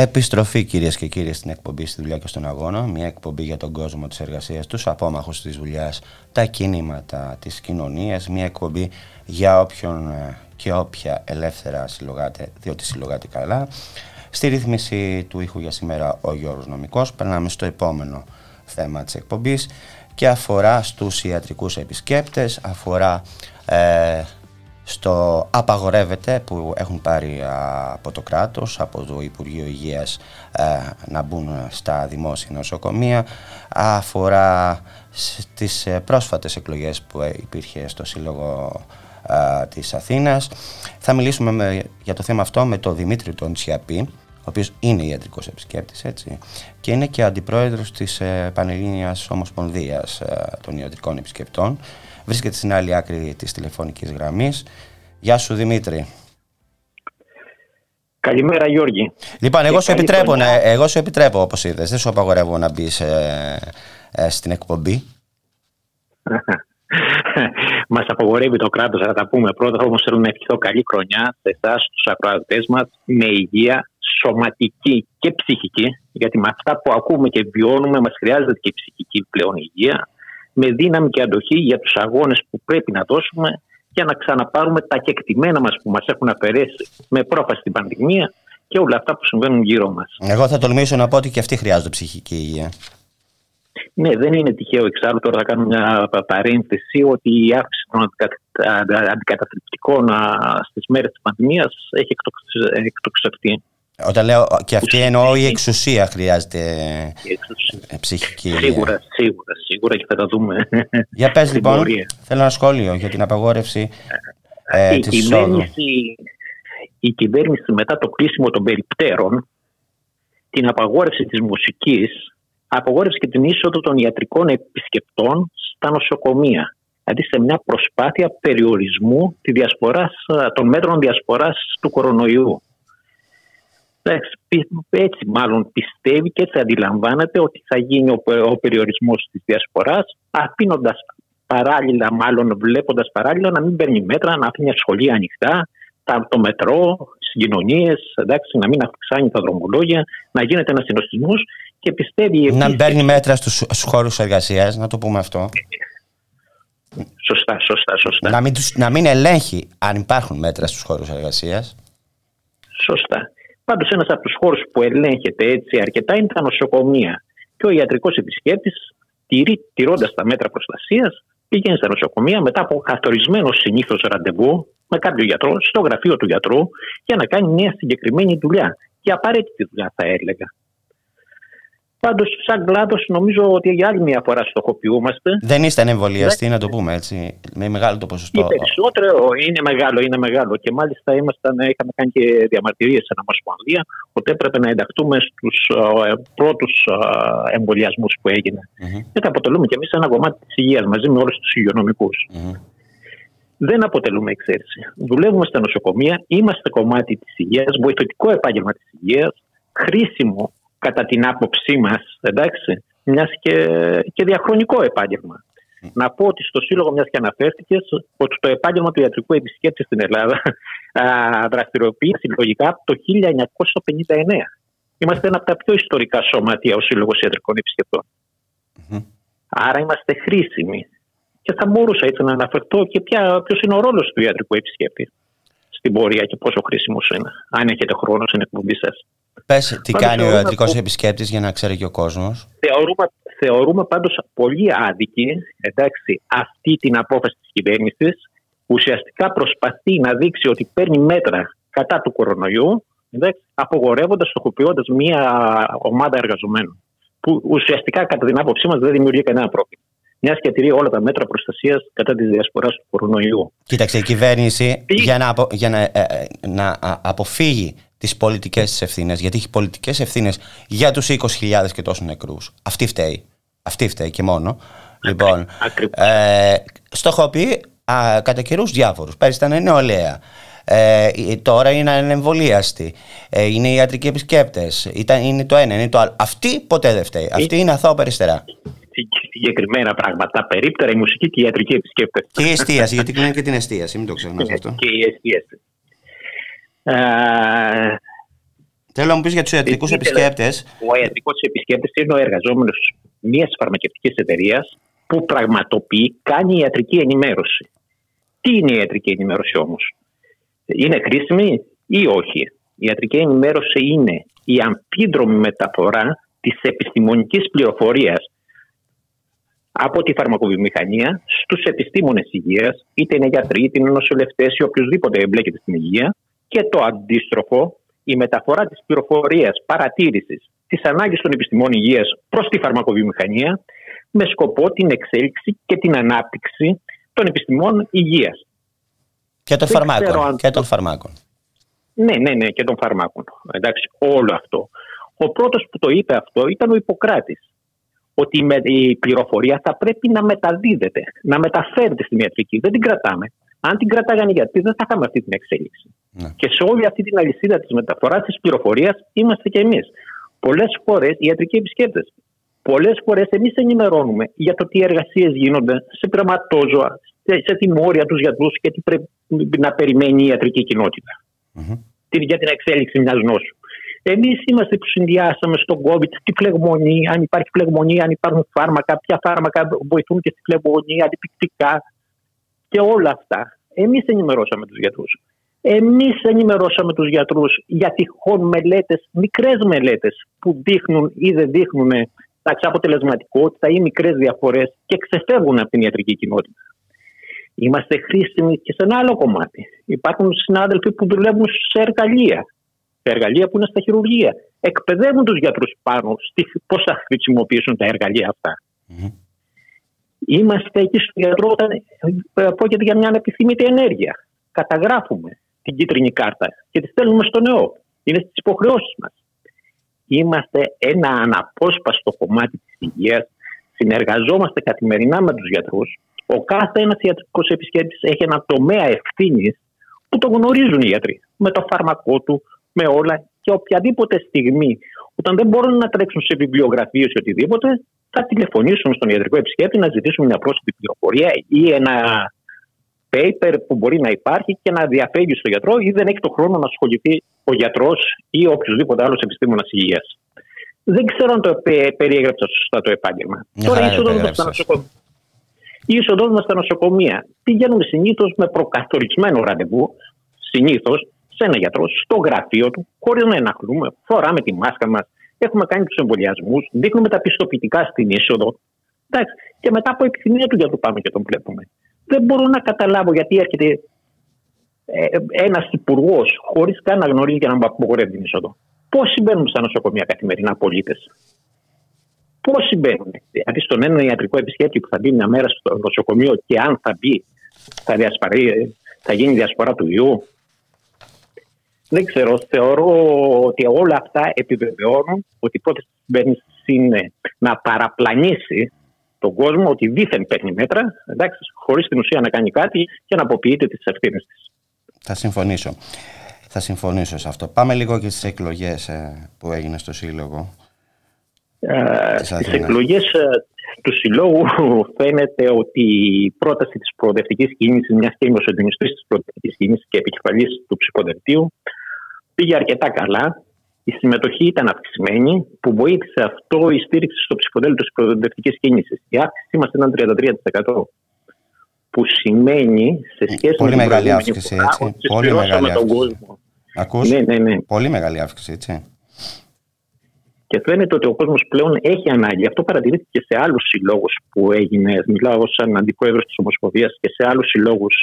Επιστροφή κυρίες και κύριοι στην εκπομπή στη δουλειά και στον αγώνα Μια εκπομπή για τον κόσμο της εργασίας, τους απόμαχους της δουλειάς, τα κινήματα της κοινωνίας. Μια εκπομπή για όποιον ε, και όποια ελεύθερα συλλογάτε, διότι συλλογάτε καλά. Στη ρύθμιση του ήχου για σήμερα ο Γιώργος Νομικός. Περνάμε στο επόμενο θέμα της εκπομπής και αφορά στους ιατρικούς επισκέπτες, αφορά ε, στο απαγορεύεται που έχουν πάρει από το κράτος, από το Υπουργείο Υγείας ε, να μπουν στα δημόσια νοσοκομεία αφορά στις ε, πρόσφατες εκλογές που υπήρχε στο Σύλλογο της Αθήνας. Θα μιλήσουμε για το θέμα αυτό με τον Δημήτρη τον Τσιαπή, ο οποίος είναι ιατρικός επισκέπτης έτσι, και είναι και αντιπρόεδρος της ε, Πανελλήνιας Ομοσπονδίας των Ιατρικών Επισκεπτών βρίσκεται στην άλλη άκρη της τηλεφωνικής γραμμής. Γεια σου Δημήτρη. Καλημέρα Γιώργη. Λοιπόν, εγώ σου, επιτρέπω, ναι, εγώ σου επιτρέπω όπως είδες, δεν σου απαγορεύω να μπεις ε, ε, στην εκπομπή. Μας απαγορεύει το κράτος, θα τα πούμε πρώτα. Όμως θέλω να ευχηθώ καλή χρονιά σε εσάς, στους ακροατές μας, με υγεία σωματική και ψυχική. Γιατί με αυτά που ακούμε και βιώνουμε, μας χρειάζεται και ψυχική πλέον υγεία με δύναμη και αντοχή για τους αγώνες που πρέπει να δώσουμε για να ξαναπάρουμε τα κεκτημένα μας που μας έχουν αφαιρέσει με πρόφαση στην πανδημία και όλα αυτά που συμβαίνουν γύρω μας. Εγώ θα τολμήσω να πω ότι και αυτοί χρειάζονται ψυχική υγεία. Ναι, δεν είναι τυχαίο εξάλλου. Τώρα θα κάνω μια παρένθεση ότι η αύξηση των αντικαταθλιπτικών στις μέρες της πανδημίας έχει εκτοξευτεί. Όταν λέω και αυτή εννοώ η εξουσία χρειάζεται η εξουσία. Ε, ψυχική. Σίγουρα, σίγουρα, σίγουρα και θα τα δούμε. Για πες λοιπόν, θέλω ένα σχόλιο για την απαγόρευση ε, η της κυβέρνηση, Η κυβέρνηση μετά το κλείσιμο των περιπτέρων, την απαγόρευση της μουσικής, απαγόρευσε και την είσοδο των ιατρικών επισκεπτών στα νοσοκομεία. Δηλαδή σε μια προσπάθεια περιορισμού των μέτρων διασποράς του κορονοϊού έτσι μάλλον πιστεύει και έτσι αντιλαμβάνεται ότι θα γίνει ο, ο περιορισμός της διασποράς αφήνοντας παράλληλα, μάλλον βλέποντας παράλληλα να μην παίρνει μέτρα, να αφήνει σχολεία ανοιχτά, το μετρό, συγκοινωνίε, να μην αυξάνει τα δρομολόγια, να γίνεται ένας συνοστισμός και πιστεύει. Να μην παίρνει μέτρα στους χώρους εργασίας, να το πούμε αυτό. Σωστά, σωστά, σωστά. Να μην, να μην ελέγχει αν υπάρχουν μέτρα στους χώρους εργασίας. Σωστά. Πάντως, ένας από τους χώρους που ελέγχεται έτσι αρκετά είναι τα νοσοκομεία. Και ο ιατρικός επισκέπτης, τηρώντας τα μέτρα προστασίας, πηγαίνει στα νοσοκομεία μετά από καθορισμένο συνήθως ραντεβού με κάποιο γιατρό, στο γραφείο του γιατρού, για να κάνει μια συγκεκριμένη δουλειά. Και απαραίτητη δουλειά, θα έλεγα. Πάντως, σαν κλάδος, νομίζω ότι για άλλη μια φορά στοχοποιούμαστε. Δεν είστε ανεμβολιαστοί, ναι. να το πούμε έτσι. Με μεγάλο το ποσοστό. Είναι περισσότερο, είναι μεγάλο, είναι μεγάλο. Και μάλιστα ήμασταν, είχαμε κάνει και διαμαρτυρίες σε Ομοσπονδία ότι έπρεπε να ενταχθούμε στους ε, πρώτους ε, εμβολιασμούς που έγιναν. Mm-hmm. Και τα αποτελούμε κι εμείς ένα κομμάτι της υγείας μαζί με όλους τους υγειονομικούς. Mm-hmm. Δεν αποτελούμε εξαίρεση. Δουλεύουμε στα νοσοκομεία, είμαστε κομμάτι της υγείας, βοηθητικό επάγγελμα της υγείας, χρήσιμο κατά την άποψή μας, εντάξει, μιας και, και διαχρονικό επάγγελμα. Να πω ότι στο Σύλλογο, μιας και αναφέρθηκες, ότι το επάγγελμα του ιατρικού επισκέπτη στην Ελλάδα δραστηριοποιείται συλλογικά από το 1959. Είμαστε ένα από τα πιο ιστορικά σωματεία ο Σύλλογος Ιατρικών Άρα είμαστε χρήσιμοι. Και θα μπορούσα έτσι να αναφερθώ και ποιος είναι ο ρόλος του ιατρικού επισκέπτη στην πορεία και πόσο χρήσιμος είναι. Αν έχετε χρόνο στην εκπομπή σας. Πες τι κάνει ο ιατρικό που... επισκέπτης για να ξέρει και ο κόσμος; Θεωρούμε, θεωρούμε πάντως πολύ άδικη εντάξει, αυτή την απόφαση της κυβέρνησης. Ουσιαστικά προσπαθεί να δείξει ότι παίρνει μέτρα κατά του κορονοϊού, απογορεύοντας, στοχοποιώντας μία ομάδα εργαζομένων. Που ουσιαστικά, κατά την άποψή μας, δεν δημιουργεί κανένα πρόβλημα. Μιας και τηρεί όλα τα μέτρα προστασίας κατά της διασποράς του κορονοϊού. Κοίταξε, η κυβέρνηση για να, για να, ε, ε, να αποφύγει τις πολιτικές της ευθύνες, γιατί έχει πολιτικές ευθύνες για τους 20.000 και τόσους νεκρούς. Αυτή φταίει. Αυτή φταίει και μόνο. Λοιπόν, ε, στοχοποιεί α, κατά καιρούς διάφορους. Πέρυσι ήταν νεολαία. Ε, τώρα είναι ανεμβολίαστοι. Ε, είναι ιατρικοί επισκέπτες. Είναι το ένα, είναι το άλλο. Αυτή ποτέ δεν φταίει. Αυτή είναι αθώο περιστερά. Συγκεκριμένα πράγματα. Περίπτερα η μουσική και οι ιατρικοί επισκέπτες. Και η εστίαση, γιατί κλείνει και την εστίαση. Μην το ξεχνάς αυτό. Και η εστίαση. Θέλω να μου πεις για τους ιατρικούς επισκέπτες. Ο ιατρικός επισκέπτης είναι ο εργαζόμενος μιας φαρμακευτικής εταιρείας που πραγματοποιεί, κάνει ιατρική ενημέρωση. Τι είναι η ιατρική ενημέρωση όμως, Είναι χρήσιμη ή όχι; Η ιατρική ενημέρωση είναι η αμφίδρομη μεταφορά της επιστημονικής πληροφορίας από τη φαρμακοβιομηχανία στους επιστήμονες υγείας, είτε είναι γιατροί, είτε είναι νοσηλευτές ή οποιοδήποτε εμπλέκεται στην υγεία, και το αντίστροφο, η μεταφορά της πληροφορίας παρατήρησης της ανάγκης των επιστημών υγείας προς τη φαρμακοβιομηχανία με σκοπό την εξέλιξη και την ανάπτυξη των επιστημών υγείας. Και των φαρμάκων. Και των φαρμάκων. Ναι, ναι, ναι, και των φαρμάκων. Εντάξει, όλο αυτό. Ο πρώτος που το είπε αυτό ήταν ο Ιπποκράτης. Ότι η πληροφορία θα πρέπει να μεταδίδεται, να μεταφέρεται στην ιατρική. Δεν την κρατάμε. Αν την κρατάγανε γιατί δεν θα είχαμε αυτή την εξέλιξη. Ναι. Και σε όλη αυτή την αλυσίδα της μεταφοράς της πληροφορίας είμαστε και εμείς. Πολλές φορές οι ιατρικοί επισκέπτες Πολλές φορές εμείς ενημερώνουμε για το τι εργασίες γίνονται σε πειραματόζωα, σε τιμόρια τους γιατρούς και τι πρέπει να περιμένει η ιατρική κοινότητα mm-hmm. για την εξέλιξη μιας νόσου. Εμείς είμαστε που συνδυάσαμε στον COVID τη φλεγμονή, αν υπάρχει φλεγμονή, αν υπάρχουν φάρμακα, ποια φάρμακα βοηθούν και στη φλεγμονή, αντιπικτικά και όλα αυτά. Εμείς ενημερώσαμε τους γιατρούς. Εμείς ενημερώσαμε τους γιατρούς για τυχόν μελέτες, μικρές μελέτες που δείχνουν ή δεν δείχνουν εντάξει, αποτελεσματικότητα ή μικρές διαφορές και ξεφεύγουν από την ιατρική κοινότητα. Είμαστε χρήσιμοι και σε ένα άλλο κομμάτι. Υπάρχουν συνάδελφοι που δουλεύουν σε εργαλεία. Σε εργαλεία που είναι στα χειρουργεία. Εκπαιδεύουν τους γιατρούς πάνω στη πώς θα χρησιμοποιήσουν τα εργαλεία αυτά. Mm-hmm. Είμαστε εκεί στο γιατρό όταν πρόκειται για μια ανεπιθύμητη ενέργεια. Καταγράφουμε την κίτρινη κάρτα και τη στέλνουμε στο νεό. Είναι στις υποχρεώσεις μας είμαστε ένα αναπόσπαστο κομμάτι της υγείας, συνεργαζόμαστε καθημερινά με τους γιατρούς. Ο κάθε ένας ιατρικός επισκέπτης έχει ένα τομέα ευθύνης που το γνωρίζουν οι γιατροί. Με το φάρμακό του, με όλα και οποιαδήποτε στιγμή, όταν δεν μπορούν να τρέξουν σε βιβλιογραφίες ή οτιδήποτε, θα τηλεφωνήσουν στον ιατρικό επισκέπτη να ζητήσουν μια πρόσθετη πληροφορία ή ένα paper που μπορεί να υπάρχει και να διαφεύγει στο γιατρό ή δεν έχει το χρόνο να ασχοληθεί ο γιατρός ή οποιοδήποτε άλλος επιστήμονας υγείας. Δεν ξέρω αν το περιέγραψα σωστά το επάγγελμα. Τώρα, η είσοδος μας στα νοσοκομεία. Η είσοδος μας στα νοσοκομεία πηγαίνουμε συνήθως με προκαθορισμένο ραντεβού, συνήθως σε ένα γιατρό, στο γραφείο του, χωρίς να εναχλούμε, φοράμε τη μάσκα μας, έχουμε κάνει τους εμβολιασμούς, δείχνουμε τα πιστοποιητικά στην είσοδο. Εντάξει. Και μετά από επιθυμία του γιατρού πάμε και τον βλέπουμε. Δεν μπορώ να καταλάβω γιατί έρχεται ε, ένας υπουργός χωρίς καν να γνωρίζει και να απογορεύει την είσοδο. Πώς συμβαίνουν στα νοσοκομεία καθημερινά πολίτες; Πώς συμβαίνουν. Δηλαδή, στον ένα ιατρικό επισκέπτη που θα μπει μια μέρα στο νοσοκομείο και αν θα μπει, θα, διασπαρεί, θα γίνει διασπορά του ιού. Δεν ξέρω. Θεωρώ ότι όλα αυτά επιβεβαιώνουν ότι η πρώτη κυβέρνηση είναι να παραπλανήσει τον κόσμο ότι δίθεν παίρνει μέτρα, εντάξει, χωρίς την ουσία να κάνει κάτι και να αποποιείται τις ευθύνες της. Θα συμφωνήσω. Θα συμφωνήσω σε αυτό. Πάμε λίγο και στις εκλογές ε, που έγινε στο Σύλλογο. Ε, Στις εκλογές ε, του Συλλόγου φαίνεται ότι η πρόταση της προοδευτικής κίνησης, μιας και είμαι ο συντονιστής της προοδευτικής κίνησης και επικεφαλής του ψηφοδελτίου, πήγε αρκετά καλά η συμμετοχή ήταν αυξημένη, που βοήθησε αυτό η στήριξη στο ψηφοδέλτιο της προοδευτικής κίνησης. Η αύξηση μας ήταν 33%. Που σημαίνει σε σχέση Πολύ με την μεγάλη αύξηση, έτσι. Πολύ μεγάλη αύξηση. Τον κόσμο. Ακούς; Ναι, ναι, ναι. Πολύ μεγάλη αύξηση, έτσι. Και φαίνεται ότι ο κόσμος πλέον έχει ανάγκη. Αυτό παρατηρήθηκε σε άλλους συλλόγους που έγινε. Μιλάω σαν αντιπρόεδρος της Ομοσπονδίας και σε άλλους συλλόγους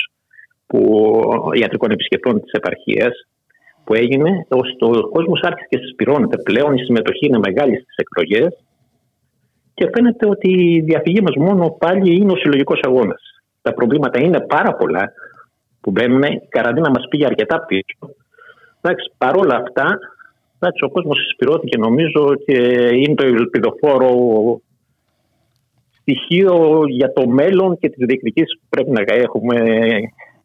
ιατρικών επισκεπτών της επαρχίας που έγινε, ώστε ο κόσμος άρχισε και συσπηρώνεται πλέον. Η συμμετοχή είναι μεγάλη στις εκλογές και φαίνεται ότι η διαφυγή μας μόνο πάλι είναι ο συλλογικός αγώνας. Τα προβλήματα είναι πάρα πολλά που μπαίνουν. Η καραντίνα μας πήγε αρκετά πίσω. Εντάξει, παρόλα αυτά, εντάξει, ο κόσμος συσπηρώθηκε νομίζω και είναι το ελπιδοφόρο στοιχείο για το μέλλον και τις διεκδικήσεις που πρέπει να έχουμε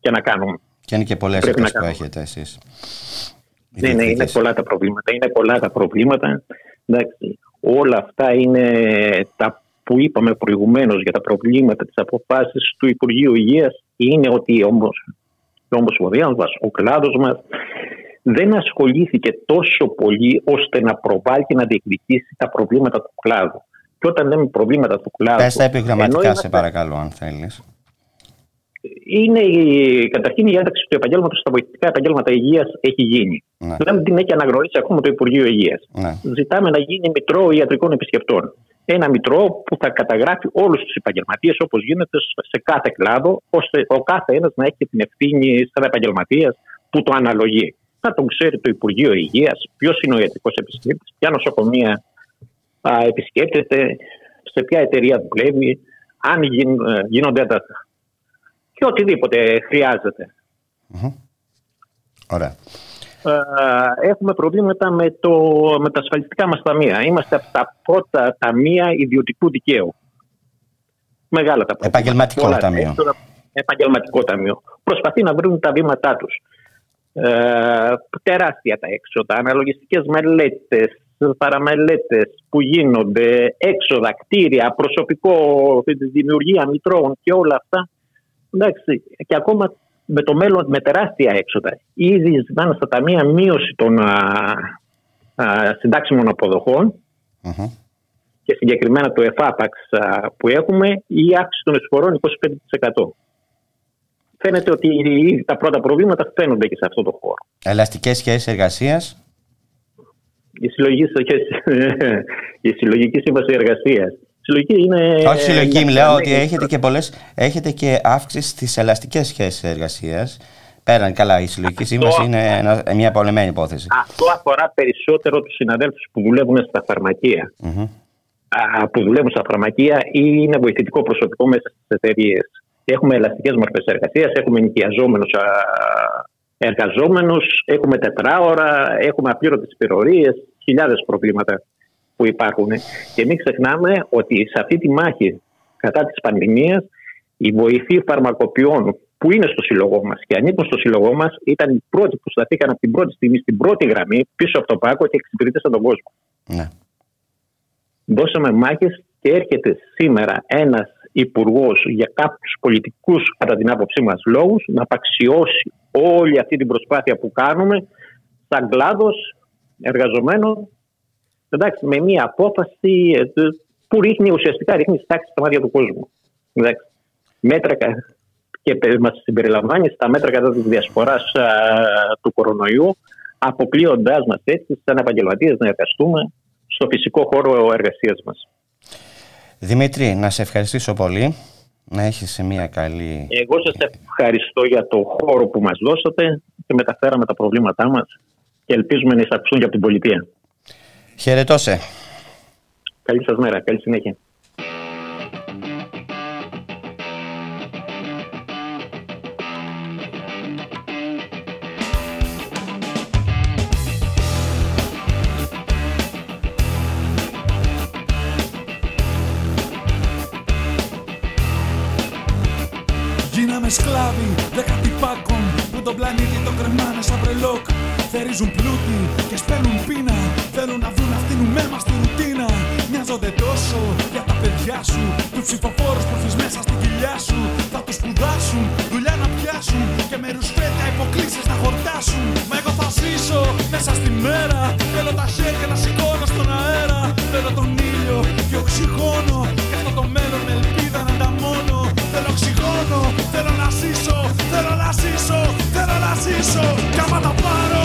και να κάνουμε. Και είναι και πολλές που έχετε εσείς. Ναι, ναι, είναι πολλά τα προβλήματα. Είναι πολλά τα προβλήματα. Εντάξει, όλα αυτά είναι τα που είπαμε προηγουμένως για τα προβλήματα της αποφάση του Υπουργείου Υγείας. Είναι ότι όμω η Ομοσπονδίας μας, ο κλάδος μας, δεν ασχολήθηκε τόσο πολύ ώστε να προβάλλει και να διεκδικήσει τα προβλήματα του κλάδου. Και όταν λέμε προβλήματα του κλάδου. Πες τα επιγραμματικά, σε παρακαλώ, αν θέλεις. Είναι η, καταρχήν η ένταξη του επαγγέλματος στα βοηθητικά επαγγέλματα υγείας έχει γίνει. Ναι. Δεν την έχει αναγνωρίσει ακόμα το Υπουργείο Υγείας. Ναι. Ζητάμε να γίνει μητρό ιατρικών επισκεπτών. Ένα μητρό που θα καταγράφει όλους τους επαγγελματίες όπως γίνεται σε κάθε κλάδο, ώστε ο κάθε ένας να έχει την ευθύνη σαν επαγγελματίας που το αναλογεί. Θα τον ξέρει το Υπουργείο Υγείας, ποιος είναι ο ιατρικός επισκέπτης, ποια νοσοκομεία α, επισκέπτεται, σε ποια εταιρεία δουλεύει, αν γίν, ε, γίνονται τα. Και οτιδήποτε Ωραία. Ε, έχουμε προβλήματα με, το, με τα ασφαλιστικά μας ταμεία. Είμαστε από τα πρώτα ταμεία ιδιωτικού δικαίου. Μεγάλα τα πρώτα. Επαγγελματικό Πολλά, ταμείο. επαγγελματικό ταμείο. Προσπαθεί να βρουν τα βήματά τους. Ε, τεράστια τα έξοδα, αναλογιστικές μελέτες, παραμελέτες που γίνονται, έξοδα, κτίρια, προσωπικό, δημιουργία μητρώων και όλα αυτά. Εντάξει, και ακόμα με το μέλλον με τεράστια έξοδα. Ήδη ζητάνε στα ταμεία μείωση των α, α, συντάξιμων και συγκεκριμένα το ΕΦΑΠΑΞ που έχουμε η αύξηση των εισφορών 25%. Φαίνεται ότι τα πρώτα προβλήματα φαίνονται και σε αυτό το χώρο. Ελαστικές σχέσεις εργασίας. Η συλλογική, η συλλογική σύμβαση εργασίας συλλογική είναι. Όχι συλλογική, λέω ότι έχετε και, πολλές, έχετε και αύξηση στις ελαστικές σχέσεις εργασίας. Πέραν καλά, η συλλογική σύμβαση είναι μια πολεμένη υπόθεση. Αυτό αφορά περισσότερο τους συναδέλφους που δουλεύουν στα φαρμακεία. που δουλεύουν στα φαρμακεία ή είναι βοηθητικό προσωπικό μέσα στις εταιρείες. Έχουμε ελαστικές μορφές εργασίας, έχουμε νοικιαζόμενου εργαζόμενους, έχουμε τετράωρα, έχουμε απλήρωτε υπηρορίε, χιλιάδες προβλήματα που υπάρχουν. Και μην ξεχνάμε ότι σε αυτή τη μάχη κατά της πανδημίας οι βοηθοί φαρμακοποιών που είναι στο σύλλογό μας και ανήκουν στο σύλλογό μας ήταν οι πρώτοι που σταθήκαν από την πρώτη στιγμή στην πρώτη γραμμή πίσω από το πάκο και εξυπηρετήσαν τον κόσμο. Ναι. Δώσαμε μάχες και έρχεται σήμερα ένας υπουργός για κάποιους πολιτικούς, κατά την άποψή μας, λόγους να απαξιώσει όλη αυτή την προσπάθεια που κάνουμε σαν κλάδος εργαζομένων εντάξει, με μια απόφαση ε, που ρίχνει ουσιαστικά ρίχνει τάξη στα μάτια του κόσμου. Εντάξει. Μέτρα και μας συμπεριλαμβάνει στα μέτρα κατά της διασποράς του κορονοϊού, αποκλείοντάς μας έτσι, σαν επαγγελματίες, να εργαστούμε στο φυσικό χώρο εργασίας μας. Δημήτρη, να σε ευχαριστήσω πολύ. Να έχεις μια καλή. Εγώ σας ευχαριστώ για το χώρο που μας δώσατε και μεταφέραμε τα προβλήματά μας και ελπίζουμε να εισακουστούν και από την πολιτεία. Χαιρετώ σε. Καλή σας μέρα. Καλή συνέχεια. Γίναμε σκλάβοι δεκατυπάκων που τον πλανήτη το κρεμάνε σαν βρελόκ Θερίζουν πλούτη και σπέρνουν πείνα Θέλουν να βρουν αυτήν μέμα στη ρουτίνα. Μοιάζονται τόσο για τα παιδιά σου Τους ψηφοφόρους που έχεις μέσα στη κοιλιά σου. Θα τους σπουδάσουν, δουλειά να πιάσουν Και με ρουσφέτια υποκλήσεις να χορτάσουν. Μα εγώ θα ζήσω μέσα στη μέρα Θέλω τα χέρια να σηκώνω στον αέρα. Θέλω τον ήλιο και οξυγόνο Και αυτό το μέλλον με ελπίδα να μόνο Θέλω οξυγόνο, θέλω να ζήσω Θέλω να ζήσω, θέλω να ζήσω. Κι άμα τα πάρω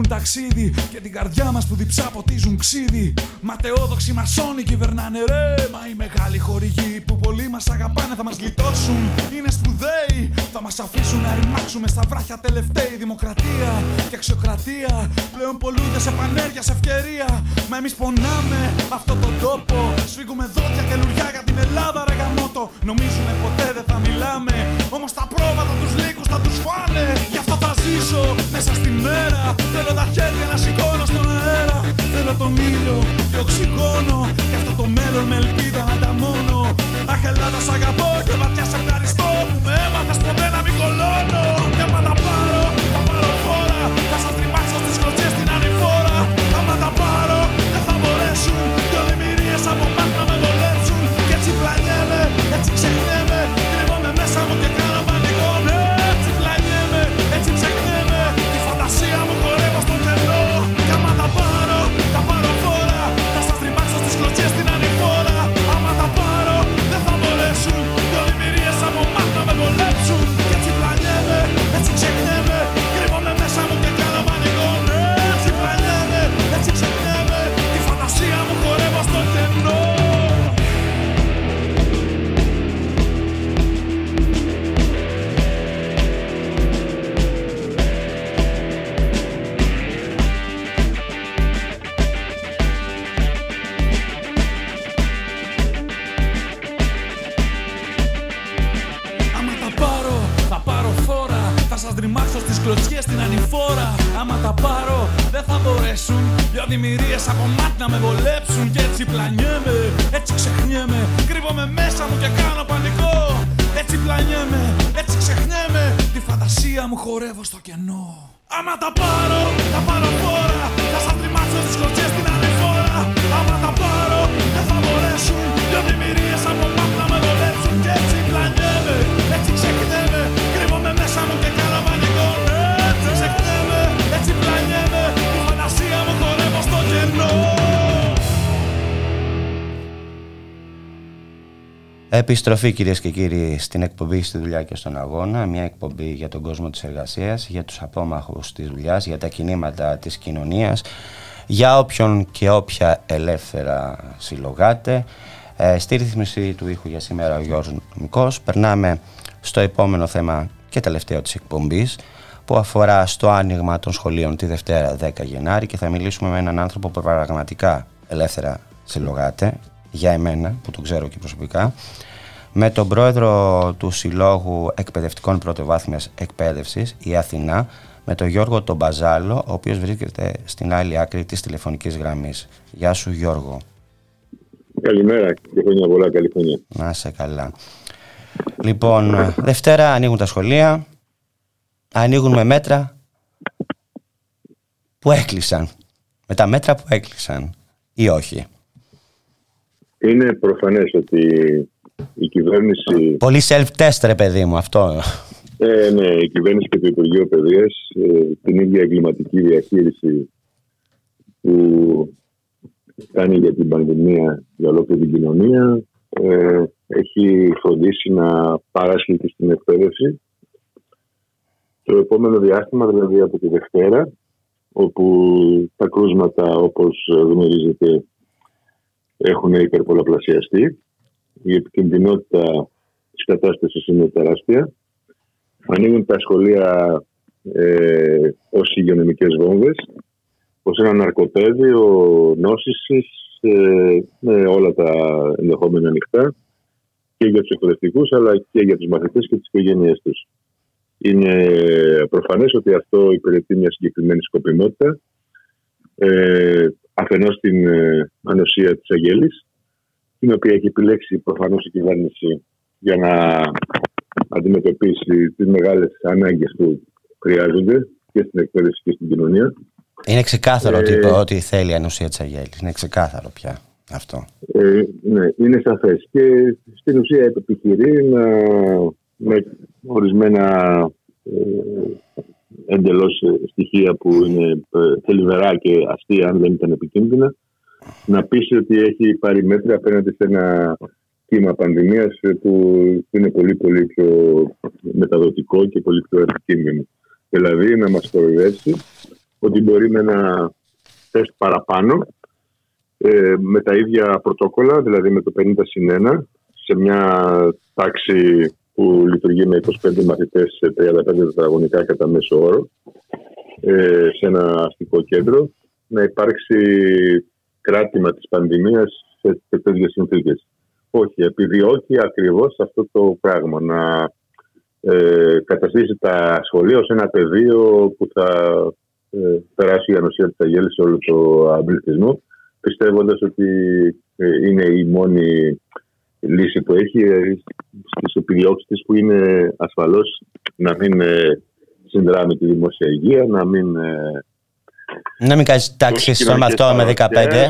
λείπουν ταξίδι και την καρδιά μας που διψά ποτίζουν ξύδι. Ματαιόδοξοι μασόνοι κυβερνάνε ρε. Μα οι μεγάλοι χορηγοί που πολλοί μας αγαπάνε θα μας γλιτώσουν. Είναι σπουδαίοι, θα μας αφήσουν να ρημάξουμε στα βράχια τελευταία. Δημοκρατία και αξιοκρατία πλέον πολλούνται σε πανέργεια, σε ευκαιρία. Μα εμείς πονάμε αυτόν τον τόπο. Σφίγγουμε δόντια και λουριά για την Ελλάδα, ρε γαμότο. Νομίζουμε ποτέ δεν θα μιλάμε. Όμως τα πρόβατα τους λύκους θα τους φάνε μέσα στη μέρα. Θέλω τα χέρια να σηκώνω στον αέρα. Θέλω τον ήλιο και οξυγόνο. Και αυτό το μέλλον με ελπίδα να τα μόνο Αχ Ελλάδα σ' αγαπώ και βαθιάς σε ευχαριστώ Που με έμαθες ποτέ να μην κολώνω Και πάντα Επιστροφή κυρίες και κύριοι στην εκπομπή στη δουλειά και στον αγώνα. Μια εκπομπή για τον κόσμο της εργασίας, για τους απόμαχους της δουλειάς, για τα κινήματα της κοινωνίας, για όποιον και όποια ελεύθερα συλλογάτε. Ε, στη ρύθμιση του ήχου για σήμερα ο Γιώργος Νομικός. Περνάμε στο επόμενο θέμα και τελευταίο της εκπομπής που αφορά στο άνοιγμα των σχολείων τη Δευτέρα 10 Γενάρη και θα μιλήσουμε με έναν άνθρωπο που πραγματικά ελεύθερα συλλογάται για εμένα που τον ξέρω και προσωπικά με τον πρόεδρο του Συλλόγου Εκπαιδευτικών Πρωτοβάθμιας Εκπαίδευσης η Αθηνά με τον Γιώργο τον Μπαζάλο ο οποίος βρίσκεται στην άλλη άκρη της τηλεφωνικής γραμμής. Γεια σου Γιώργο. Καλημέρα και χρόνια πολλά, καλή χρονιά. Να είσαι καλά. Λοιπόν, Δευτέρα ανοίγουν τα σχολεία, ανοίγουν με μέτρα που έκλεισαν. Με τα μέτρα που έκλεισαν ή όχι; Είναι προφανές ότι η κυβέρνηση... Πολύ self-test ρε παιδί μου αυτό. Ε, ναι, η κυβέρνηση και το Υπουργείο Παιδείας ε, την ίδια εγκληματική διαχείριση που κάνει για την πανδημία για ολόκληρη την κοινωνία ε, έχει φροντίσει να παράσχει και στην εκπαίδευση το επόμενο διάστημα, δηλαδή από τη Δευτέρα, όπου τα κρούσματα, όπως γνωρίζετε, έχουν υπερπολαπλασιαστεί. Η επικινδυνότητα της κατάστασης είναι τεράστια. Ανοίγουν τα σχολεία ε, ως υγειονομικές βόμβες, ως ένα ναρκοπαίδιο νόσησης ε, με όλα τα ενδεχόμενα ανοιχτά και για τους εκπαιδευτικούς αλλά και για τους μαθητές και τις οικογένειές τους. Είναι προφανές ότι αυτό υπηρετεί μια συγκεκριμένη σκοπιμότητα ε, αφενός την ε, ανοσία της Αγέλης την οποία έχει επιλέξει προφανώς η κυβέρνηση για να αντιμετωπίσει τις μεγάλες ανάγκες που χρειάζονται και στην εκπαίδευση και στην κοινωνία. Είναι ξεκάθαρο ότι, ότι θέλει η ανοσία της Αγέλης. Είναι ξεκάθαρο πια αυτό. Ε, ναι, είναι σαφές. Και στην ουσία επιχειρεί να, με ορισμένα ε, εντελώς στοιχεία που είναι ε, θελιβερά και αστεία αν δεν ήταν επικίνδυνα να πείσει ότι έχει πάρει μέτρα απέναντι σε ένα κύμα πανδημίας που είναι πολύ πολύ πιο μεταδοτικό και πολύ πιο επικίνδυνο. Δηλαδή να μας κοροϊδεύσει ότι μπορεί με ένα τεστ παραπάνω ε, με τα ίδια πρωτόκολλα, δηλαδή με το 50 συν 1 σε μια τάξη που λειτουργεί με 25 μαθητές σε 35 τετραγωνικά κατά μέσο όρο ε, σε ένα αστικό κέντρο να υπάρξει κράτημα της πανδημίας σε τέτοιες συνθήκες. Όχι, επιδιώκει ακριβώς αυτό το πράγμα να ε, καταστήσει τα σχολεία ως ένα πεδίο που θα ε, περάσει η ανοσία της αγέλης σε όλο το πληθυσμό πιστεύοντας ότι ε, είναι η μόνη λύση που έχει ε, στις επιδιώξεις της που είναι ασφαλώς να μην ε, συνδράμει τη δημόσια υγεία, να μην... Ε, να μην κάνεις τάξη στον αυτό με 15,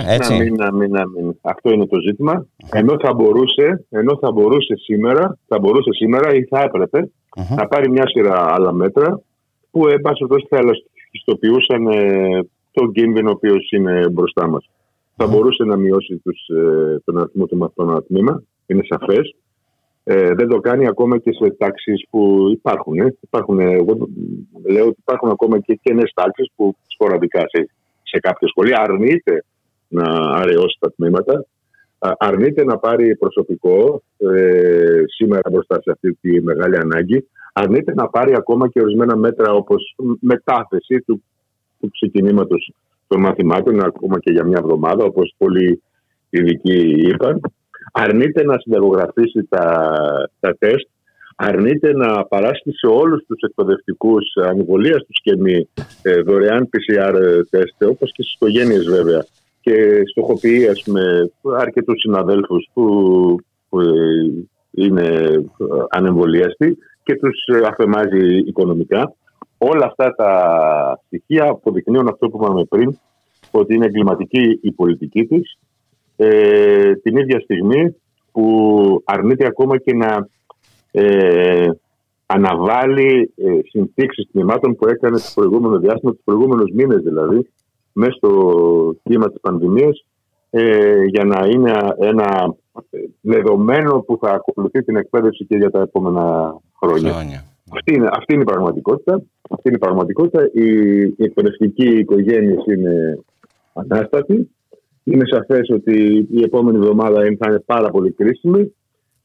έτσι. Να μην, να μην, να μην. Αυτό είναι το ζήτημα. Ενώ θα μπορούσε, ενώ θα μπορούσε σήμερα, θα μπορούσε σήμερα ή θα έπρεπε να πάρει μια σειρά άλλα μέτρα που εν πάση θα ελαστιστοποιούσαν ε, τον κίνδυνο ο οποίος είναι μπροστά μας. Θα μπορούσε να μειώσει τους, ε, τον αριθμό του μαθητών ένα τμήμα, είναι σαφές. Ε, δεν το κάνει ακόμα και σε τάξεις που υπάρχουν. Ε. υπάρχουν ε, εγώ λέω ότι υπάρχουν ακόμα και καινές τάξεις που σποραδικά σε, σε κάποια σχολεία αρνείται να αραιώσει τα τμήματα. Αρνείται να πάρει προσωπικό ε, σήμερα μπροστά σε αυτή τη μεγάλη ανάγκη. Αρνείται να πάρει ακόμα και ορισμένα μέτρα όπως μετάθεση του, του ξεκινήματος των μαθημάτων ακόμα και για μια εβδομάδα όπως πολλοί ειδικοί είπαν αρνείται να συνταγογραφήσει τα, τα τεστ, αρνείται να παράσχει σε όλους τους εκπαιδευτικούς ανεβολίαστους και μη ε, δωρεάν PCR τεστ, όπως και στις οικογένειες βέβαια. Και στοχοποιεί, ας πούμε, αρκετούς συναδέλφους που, που είναι ανεμβολίαστοι και τους αφαιμάζει οικονομικά. Όλα αυτά τα στοιχεία αποδεικνύουν αυτό που είπαμε πριν, ότι είναι εγκληματική η πολιτική της, ε, την ίδια στιγμή που αρνείται ακόμα και να ε, αναβάλει ε, συνθήκες τμήματων που έκανε το προηγούμενο διάστημα, τους προηγούμενους μήνες δηλαδή, μέσα στο κύμα της πανδημίας, ε, για να είναι ένα δεδομένο που θα ακολουθεί την εκπαίδευση και για τα επόμενα χρόνια. Αυτή, είναι, αυτή είναι η πραγματικότητα. Αυτή είναι η πραγματικότητα. Η, η εκπαιδευτική οικογένεια είναι ανάστατη. Είναι σαφές ότι η επόμενη εβδομάδα θα είναι πάρα πολύ κρίσιμη.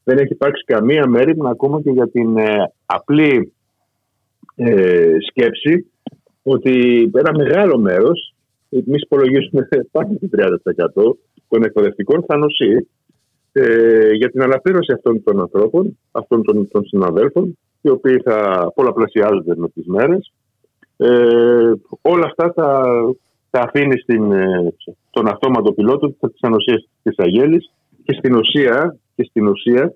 Δεν έχει υπάρξει καμία μέρημνα ακόμα και για την ε, απλή ε, σκέψη ότι ένα μεγάλο μέρος, εμεί υπολογίσουμε πάνω από 30% των εκπαιδευτικών θα νοσεί ε, για την αναπλήρωση αυτών των ανθρώπων, αυτών των, των συναδέλφων, οι οποίοι θα πολλαπλασιάζονται με τις μέρες. Ε, όλα αυτά θα, θα αφήνει στην, ε, στον αυτόματο πιλότο της ανοσίας της Αγέλης και στην ουσία, και στην ουσία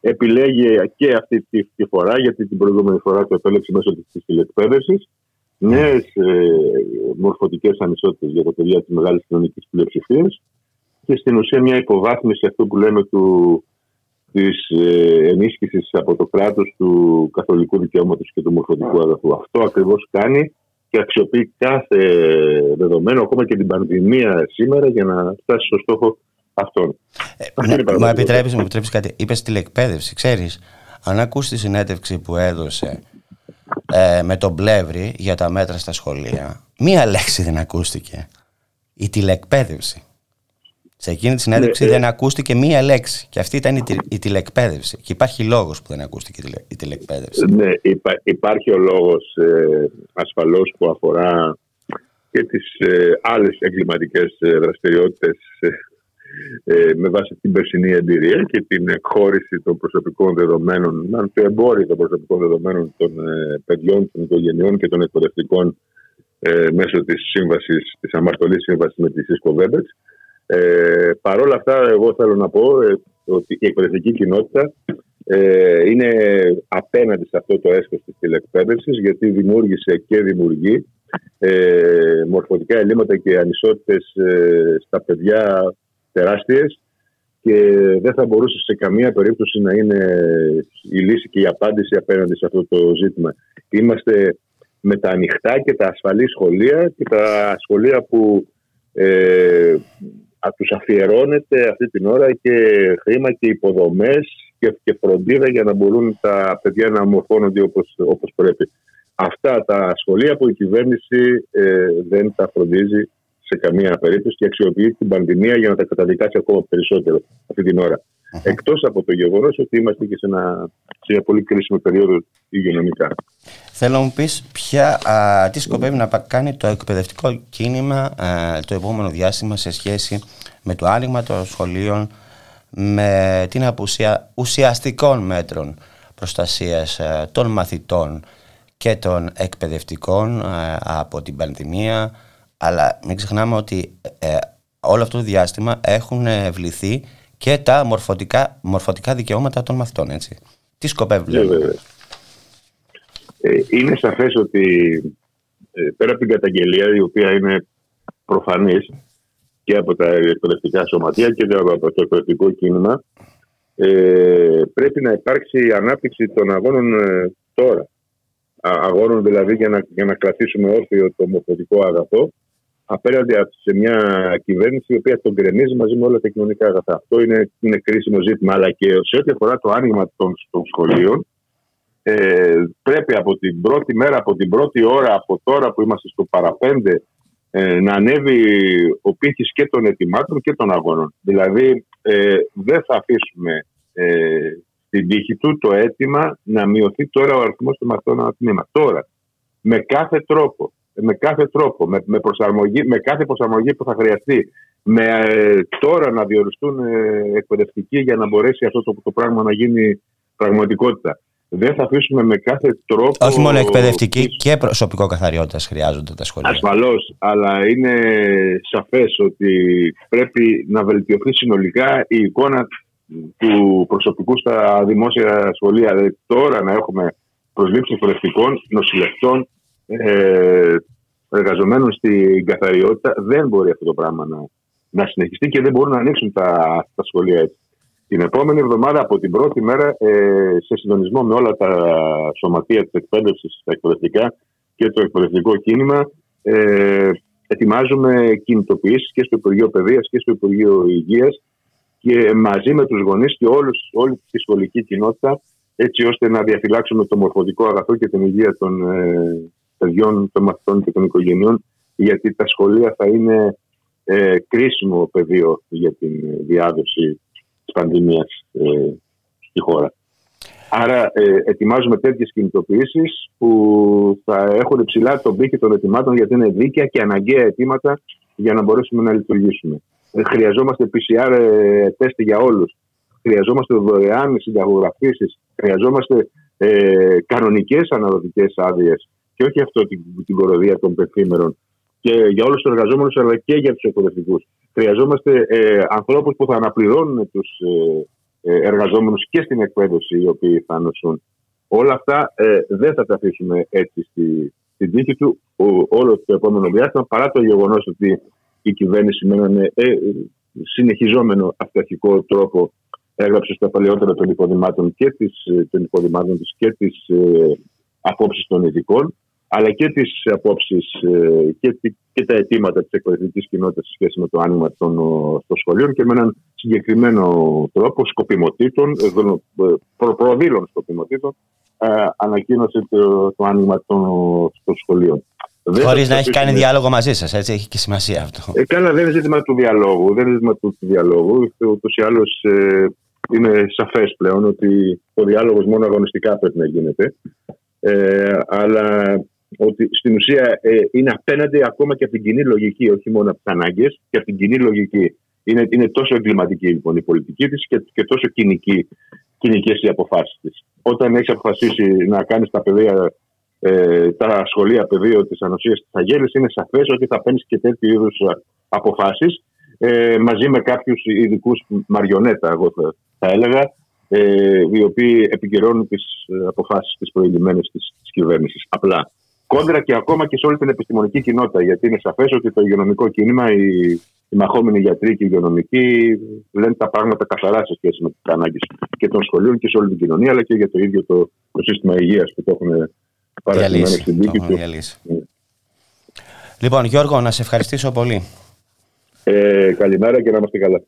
επιλέγει και αυτή τη, τη φορά, γιατί την προηγούμενη φορά το επέλεξε μέσω της τηλεκπαίδευσης, νέες ε, μορφωτικές ανισότητες για τα παιδιά της μεγάλης κοινωνικής πλειοψηφίας και στην ουσία μια υποβάθμιση αυτού που λέμε του, της ε, ενίσχυσης από το κράτος του καθολικού δικαιώματος και του μορφωτικού αγαθού. Αυτό ακριβώς κάνει και αξιοποιεί κάθε δεδομένο, ακόμα και την πανδημία σήμερα, για να φτάσει στο στόχο αυτόν. Ε, ναι, μου επιτρέπεις, μου επιτρέπεις κάτι. Είπες τηλεκπαίδευση. Ξέρεις, αν ακούς τη συνέντευξη που έδωσε ε, με τον Πλεύρη για τα μέτρα στα σχολεία, μία λέξη δεν ακούστηκε. Η τηλεκπαίδευση. Σε εκείνη τη συνέντευξη ναι, δεν ε, ακούστηκε μία λέξη. Και αυτή ήταν η, η τηλεκπαίδευση. Και υπάρχει λόγος που δεν ακούστηκε η τηλεκπαίδευση. Ναι, υπάρχει ο λόγος ε, ασφαλώς που αφορά και τις ε, άλλες εγκληματικές ε, δραστηριότητες ε, με βάση την περσινή εμπειρία και την εκχώρηση των προσωπικών δεδομένων, το εμπόριο των προσωπικών δεδομένων των παιδιών, των οικογενειών και των εκπαιδευτικών μέσω της σύμβασης, της αμαρτωλής σύμβασης με τη Cisco Webex. Ε, Παρ' όλα αυτά, εγώ θέλω να πω ε, ότι η εκπαιδευτική κοινότητα ε, είναι απέναντι σε αυτό το έσχος της τηλεκπαίδευσης γιατί δημιούργησε και δημιουργεί ε, μορφωτικά ελλείμματα και ανισότητες ε, στα παιδιά τεράστιες και δεν θα μπορούσε σε καμία περίπτωση να είναι η λύση και η απάντηση απέναντι σε αυτό το ζήτημα. Είμαστε με τα ανοιχτά και τα ασφαλή σχολεία και τα σχολεία που ε, τους αφιερώνεται αυτή την ώρα και χρήμα και υποδομές και, και φροντίδα για να μπορούν τα παιδιά να ομορφώνονται όπως, όπως πρέπει. Αυτά τα σχολεία που η κυβέρνηση ε, δεν τα φροντίζει σε καμία περίπτωση και αξιοποιεί την πανδημία για να τα καταδικάσει ακόμα περισσότερο αυτή την ώρα. Εκτός από το γεγονός ότι είμαστε και σε, ένα, σε μια πολύ κρίσιμη περίοδο υγειονομικά. Θέλω να μου πεις τι σκοπεύει να κάνει το εκπαιδευτικό κίνημα το επόμενο διάστημα σε σχέση με το άνοιγμα των σχολείων, με την απουσία ουσιαστικών μέτρων προστασίας των μαθητών και των εκπαιδευτικών από την πανδημία, αλλά μην ξεχνάμε ότι ε, όλο αυτό το διάστημα έχουν βληθεί και τα μορφωτικά, μορφωτικά δικαιώματα των μαθητών, έτσι. Τι σκοπεύει, ναι, ε, είναι σαφές ότι ε, πέρα από την καταγγελία η οποία είναι προφανής και από τα εκπαιδευτικά σωματεία και από το εκπαιδευτικό κίνημα ε, πρέπει να υπάρξει ανάπτυξη των αγώνων ε, τώρα. Αγώνων δηλαδή για να, για να κρατήσουμε όρθιο το μορφωτικό αγαθό απέναντι σε μια κυβέρνηση η οποία τον γκρεμίζει μαζί με όλα τα κοινωνικά αγαθά. Αυτό είναι, είναι κρίσιμο ζήτημα. Αλλά και σε ό,τι αφορά το άνοιγμα των, των σχολείων, ε, πρέπει από την πρώτη μέρα, από την πρώτη ώρα, από τώρα που είμαστε στο παραπέντε, ε, να ανέβει ο πύχης και των ετοιμάτων και των αγώνων. Δηλαδή, ε, δεν θα αφήσουμε ε, στην τύχη του το αίτημα να μειωθεί τώρα ο αριθμός των μαθητών ανατμήμα. Τώρα, με κάθε τρόπο με κάθε τρόπο, με, με, προσαρμογή, με κάθε προσαρμογή που θα χρειαστεί, με ε, τώρα να διοριστούν ε, εκπαιδευτικοί για να μπορέσει αυτό το, το πράγμα να γίνει πραγματικότητα. δεν θα αφήσουμε με κάθε τρόπο. Όχι μόνο εκπαιδευτική και προσωπικό καθαριότητας χρειάζονται τα σχολεία. Ασφαλώς, αλλά είναι σαφές ότι πρέπει να βελτιωθεί συνολικά η εικόνα του προσωπικού στα δημόσια σχολεία. Δηλαδή, τώρα να έχουμε προσλήψεις εκπαιδευτικών, νοσηλευτών, ε, εργαζομένων στην καθαριότητα, δεν μπορεί αυτό το πράγμα να, να συνεχιστεί και δεν μπορούν να ανοίξουν τα, τα σχολεία έτσι. Την επόμενη εβδομάδα από την πρώτη μέρα, ε, σε συντονισμό με όλα τα σωματεία της εκπαίδευσης, τα εκπαιδευτικά και το εκπαιδευτικό κίνημα, ε, ετοιμάζουμε κινητοποιήσεις και στο Υπουργείο Παιδείας και στο Υπουργείο Υγείας και μαζί με τους γονείς και όλους, όλη τη σχολική κοινότητα έτσι ώστε να διαφυλάξουμε το μορφωτικό αγαθό και την υγεία των ε, παιδιών, των μαθητών και των οικογενειών γιατί τα σχολεία θα είναι ε, κρίσιμο πεδίο για την διάδοση της πανδημίας ε, στη χώρα. Άρα ε, ετοιμάζουμε τέτοιες κινητοποιήσεις που θα έχουν ψηλά τον πύχη των ετοιμάτων γιατί είναι δίκαια και αναγκαία αιτήματα για να μπορέσουμε να λειτουργήσουμε. Ε, χρειαζόμαστε PCR ε, τεστ για όλους. Χρειαζόμαστε δωρεάν συνταγογραφήσεις. Χρειαζόμαστε ε, κανονικές αναδοτικέ άδειες και όχι αυτό την, την κοροδία των πεθήμερων και για όλους τους εργαζόμενους αλλά και για τους εκπαιδευτικούς. Χρειαζόμαστε ε, ανθρώπους που θα αναπληρώνουν τους ε, ε εργαζόμενους και στην εκπαίδευση οι οποίοι θα νοσούν. Όλα αυτά ε, δεν θα τα αφήσουμε έτσι στη, στην τύχη του όλο το επόμενο διάστημα παρά το γεγονός ότι η κυβέρνηση με έναν ε, συνεχιζόμενο αυταρχικό τρόπο έγραψε στα παλαιότερα των υποδημάτων και της, ε, των υποδημάτων της και τις ε, απόψεις των ειδικών αλλά και τις απόψεις ε, και, και, τα αιτήματα της εκπαιδευτικής κοινότητας σε σχέση με το άνοιγμα των, των σχολείων και με έναν συγκεκριμένο τρόπο σκοπιμοτήτων, ε, προ, προδήλων σκοπιμοτήτων, ε, ανακοίνωσε το, το άνοιγμα των, των σχολείων. Χωρίς να έχει κάνει διάλογο μαζί σας, έτσι έχει και σημασία αυτό. Ε, καλά, δεν είναι ζήτημα του διαλόγου. Δεν είναι ζήτημα του, του διαλόγου. Ούτως ή άλλως ε, είναι σαφές πλέον ότι ο διάλογος μόνο αγωνιστικά πρέπει να γίνεται. Ε, αλλά ότι στην ουσία ε, είναι απέναντι ακόμα και από την κοινή λογική, όχι μόνο από τις ανάγκες, και από την κοινή λογική. Είναι, είναι τόσο εγκληματική λοιπόν η πολιτική της και, και τόσο κοινικές οι αποφάσεις της. Όταν έχεις αποφασίσει να κάνεις τα παιδεία, ε, τα σχολεία πεδίο της ανοσίας της Αγέλης, είναι σαφές ότι θα παίρνεις και τέτοιου είδους αποφάσεις ε, μαζί με κάποιους ειδικούς μαριονέτα, εγώ θα, θα έλεγα, ε, οι οποίοι επικυρώνουν τις ε, αποφάσεις της προηγουμένη της κυβέρνησης. Απλά κόντρα και ακόμα και σε όλη την επιστημονική κοινότητα. Γιατί είναι σαφές ότι το υγειονομικό κίνημα, οι, οι μαχόμενοι γιατροί και οι υγειονομικοί λένε τα πράγματα καθαρά σε σχέση με τις ανάγκες και των σχολείων και σε όλη την κοινωνία, αλλά και για το ίδιο το, το σύστημα υγείας που το έχουν παραδειγμένο στην δίκη τους. Ναι. Λοιπόν, Γιώργο, να σε ευχαριστήσω πολύ. Ε, καλημέρα και να είμαστε καλά.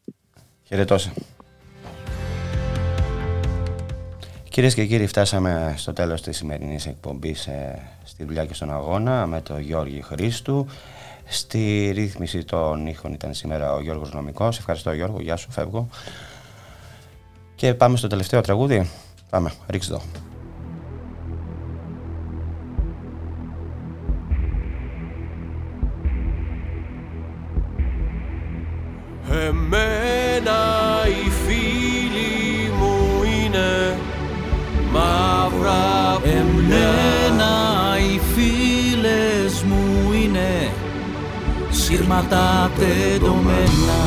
Χαιρετώ. Κυρίες και κύριοι, φτάσαμε στο τέλος της σημερινής εκπομπής ε, στη δουλειά και στον αγώνα με τον Γιώργη Χρήστου. Στη ρύθμιση των ήχων ήταν σήμερα ο Γιώργος Νομικός. Ευχαριστώ Γιώργο, γεια σου, φεύγω. Και πάμε στο τελευταίο τραγούδι. Πάμε, ρίξτε το. Εμένα οι φίλοι μου είναι μαύρα Εμένα σύρματα τεντωμένα.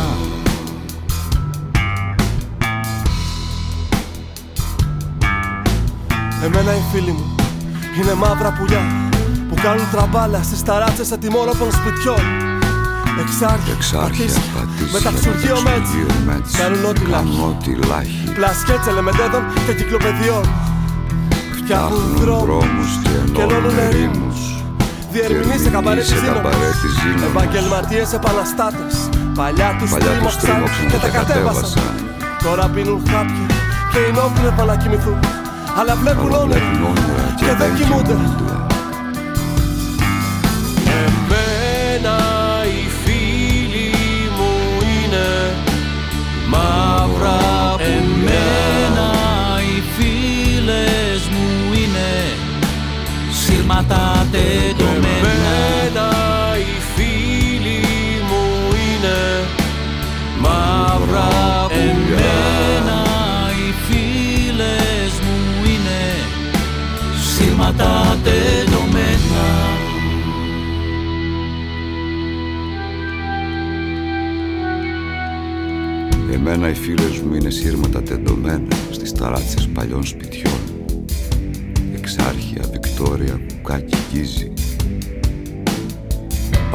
Εμένα οι φίλοι μου είναι μαύρα πουλιά που κάνουν τραμπάλα στις ταράτσες ατιμόρροπων σπιτιών. Εξάρχεια, Εξάρχεια με τα ξουργείο μέτς. Κάνουν ό,τι λάχει. Πλασκέτσε λεμεντέδων και κυκλοπαιδιών. Φτιάχνουν δρόμους και ενώνουν ερήμους Διερμηνείς σε καμπαρέ της δύναμης Επαγγελματίες επαναστάτες. Παλιά τους τρίμωξαν και τα κατέβασαν. Τώρα πίνουν χάπια και είναι όπλοι να κοιμηθούν Αλλά βλέπουν όνειρα και δεν κοιμούνται. Εμένα οι φίλοι μου είναι μαύρα Εμένα οι φίλες μου είναι σύρματα τα δεδομένα Εμένα οι φίλες μου είναι σύρματα τεντωμένα στις ταράτσες παλιών σπιτιών. Εξάρχεια, Βικτόρια, Κουκάκι, Γκίζη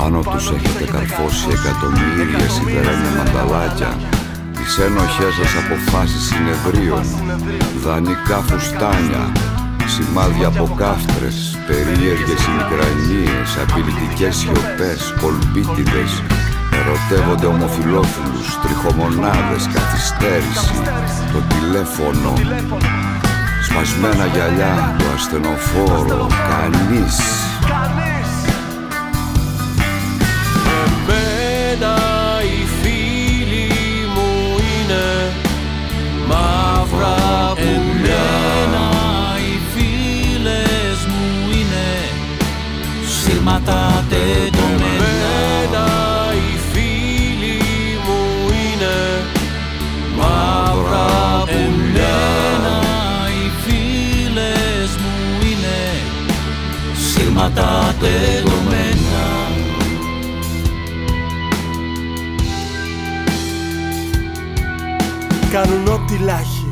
Πάνω τους έχετε καρφώσει εκατομμύρια σιδερένια μανταλάκια. Τις ένοχές σας αποφάσεις συνεδρίων Δανεικά φουστάνια. Σημάδια από κάφτρες Περίεργες μικρανίες Απειλητικές σιωπές Κολπίτιδες Ερωτεύονται ομοφιλόφιλους Τριχομονάδες Καθυστέρηση Το τηλέφωνο. Σπασμένα γυαλιά Το ασθενοφόρο Κανείς. Εμένα οι φίλοι μου είναι μαύρα Εμένα σύρματα τεντωμένα. Εμένα οι φίλοι μου είναι μαύρα Εμένα οι φίλες μου είναι σύρματα τεντωμένα. Κάνουν ό,τι λάχει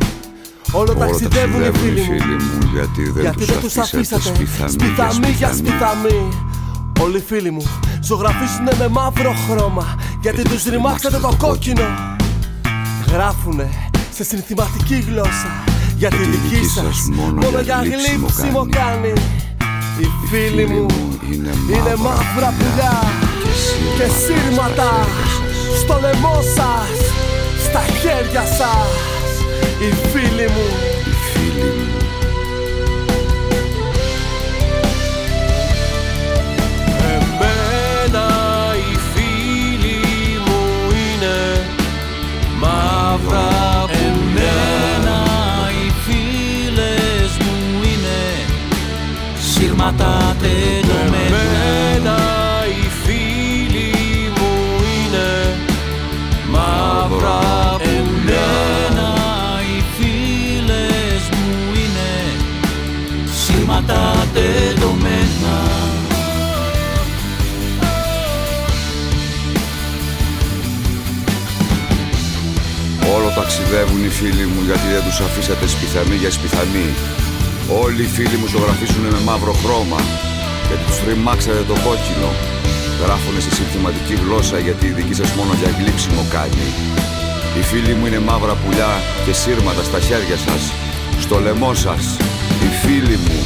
Όλο ταξιδεύουν οι φίλοι μου Γιατί δεν Γιατί τους δεν τους αφήσατε αφήσατε. σπιθαμί για για σπιθαμί σπιθαμί Όλοι οι φίλοι μου ζωγραφίσουνε με μαύρο χρώμα Γιατί τους ρημάξατε το κόκκινο. Γράφουνε σε συνθηματική γλώσσα Γιατί η δική σας μόνο για γλύψιμο κάνει. Οι φίλοι μου είναι μαύρα πουλιά Και σύρματα στο λαιμό σας Στα χέρια σας. Οι φίλοι μου μαύρα Εμένα οι φίλες μου είναι σύρματα τεντωμένα ταξιδεύουν οι φίλοι μου γιατί δεν τους αφήσατε σπιθαμί για σπιθαμί Όλοι οι φίλοι μου ζωγραφίσουν με μαύρο χρώμα γιατί τους ρημάξατε το κόκκινο. Γράφουνε σε συνθηματική γλώσσα γιατί η δική σας μόνο για γλύψιμο κάνει. Οι φίλοι μου είναι μαύρα πουλιά και σύρματα στα χέρια σας. Στο λαιμό σας Οι φίλοι μου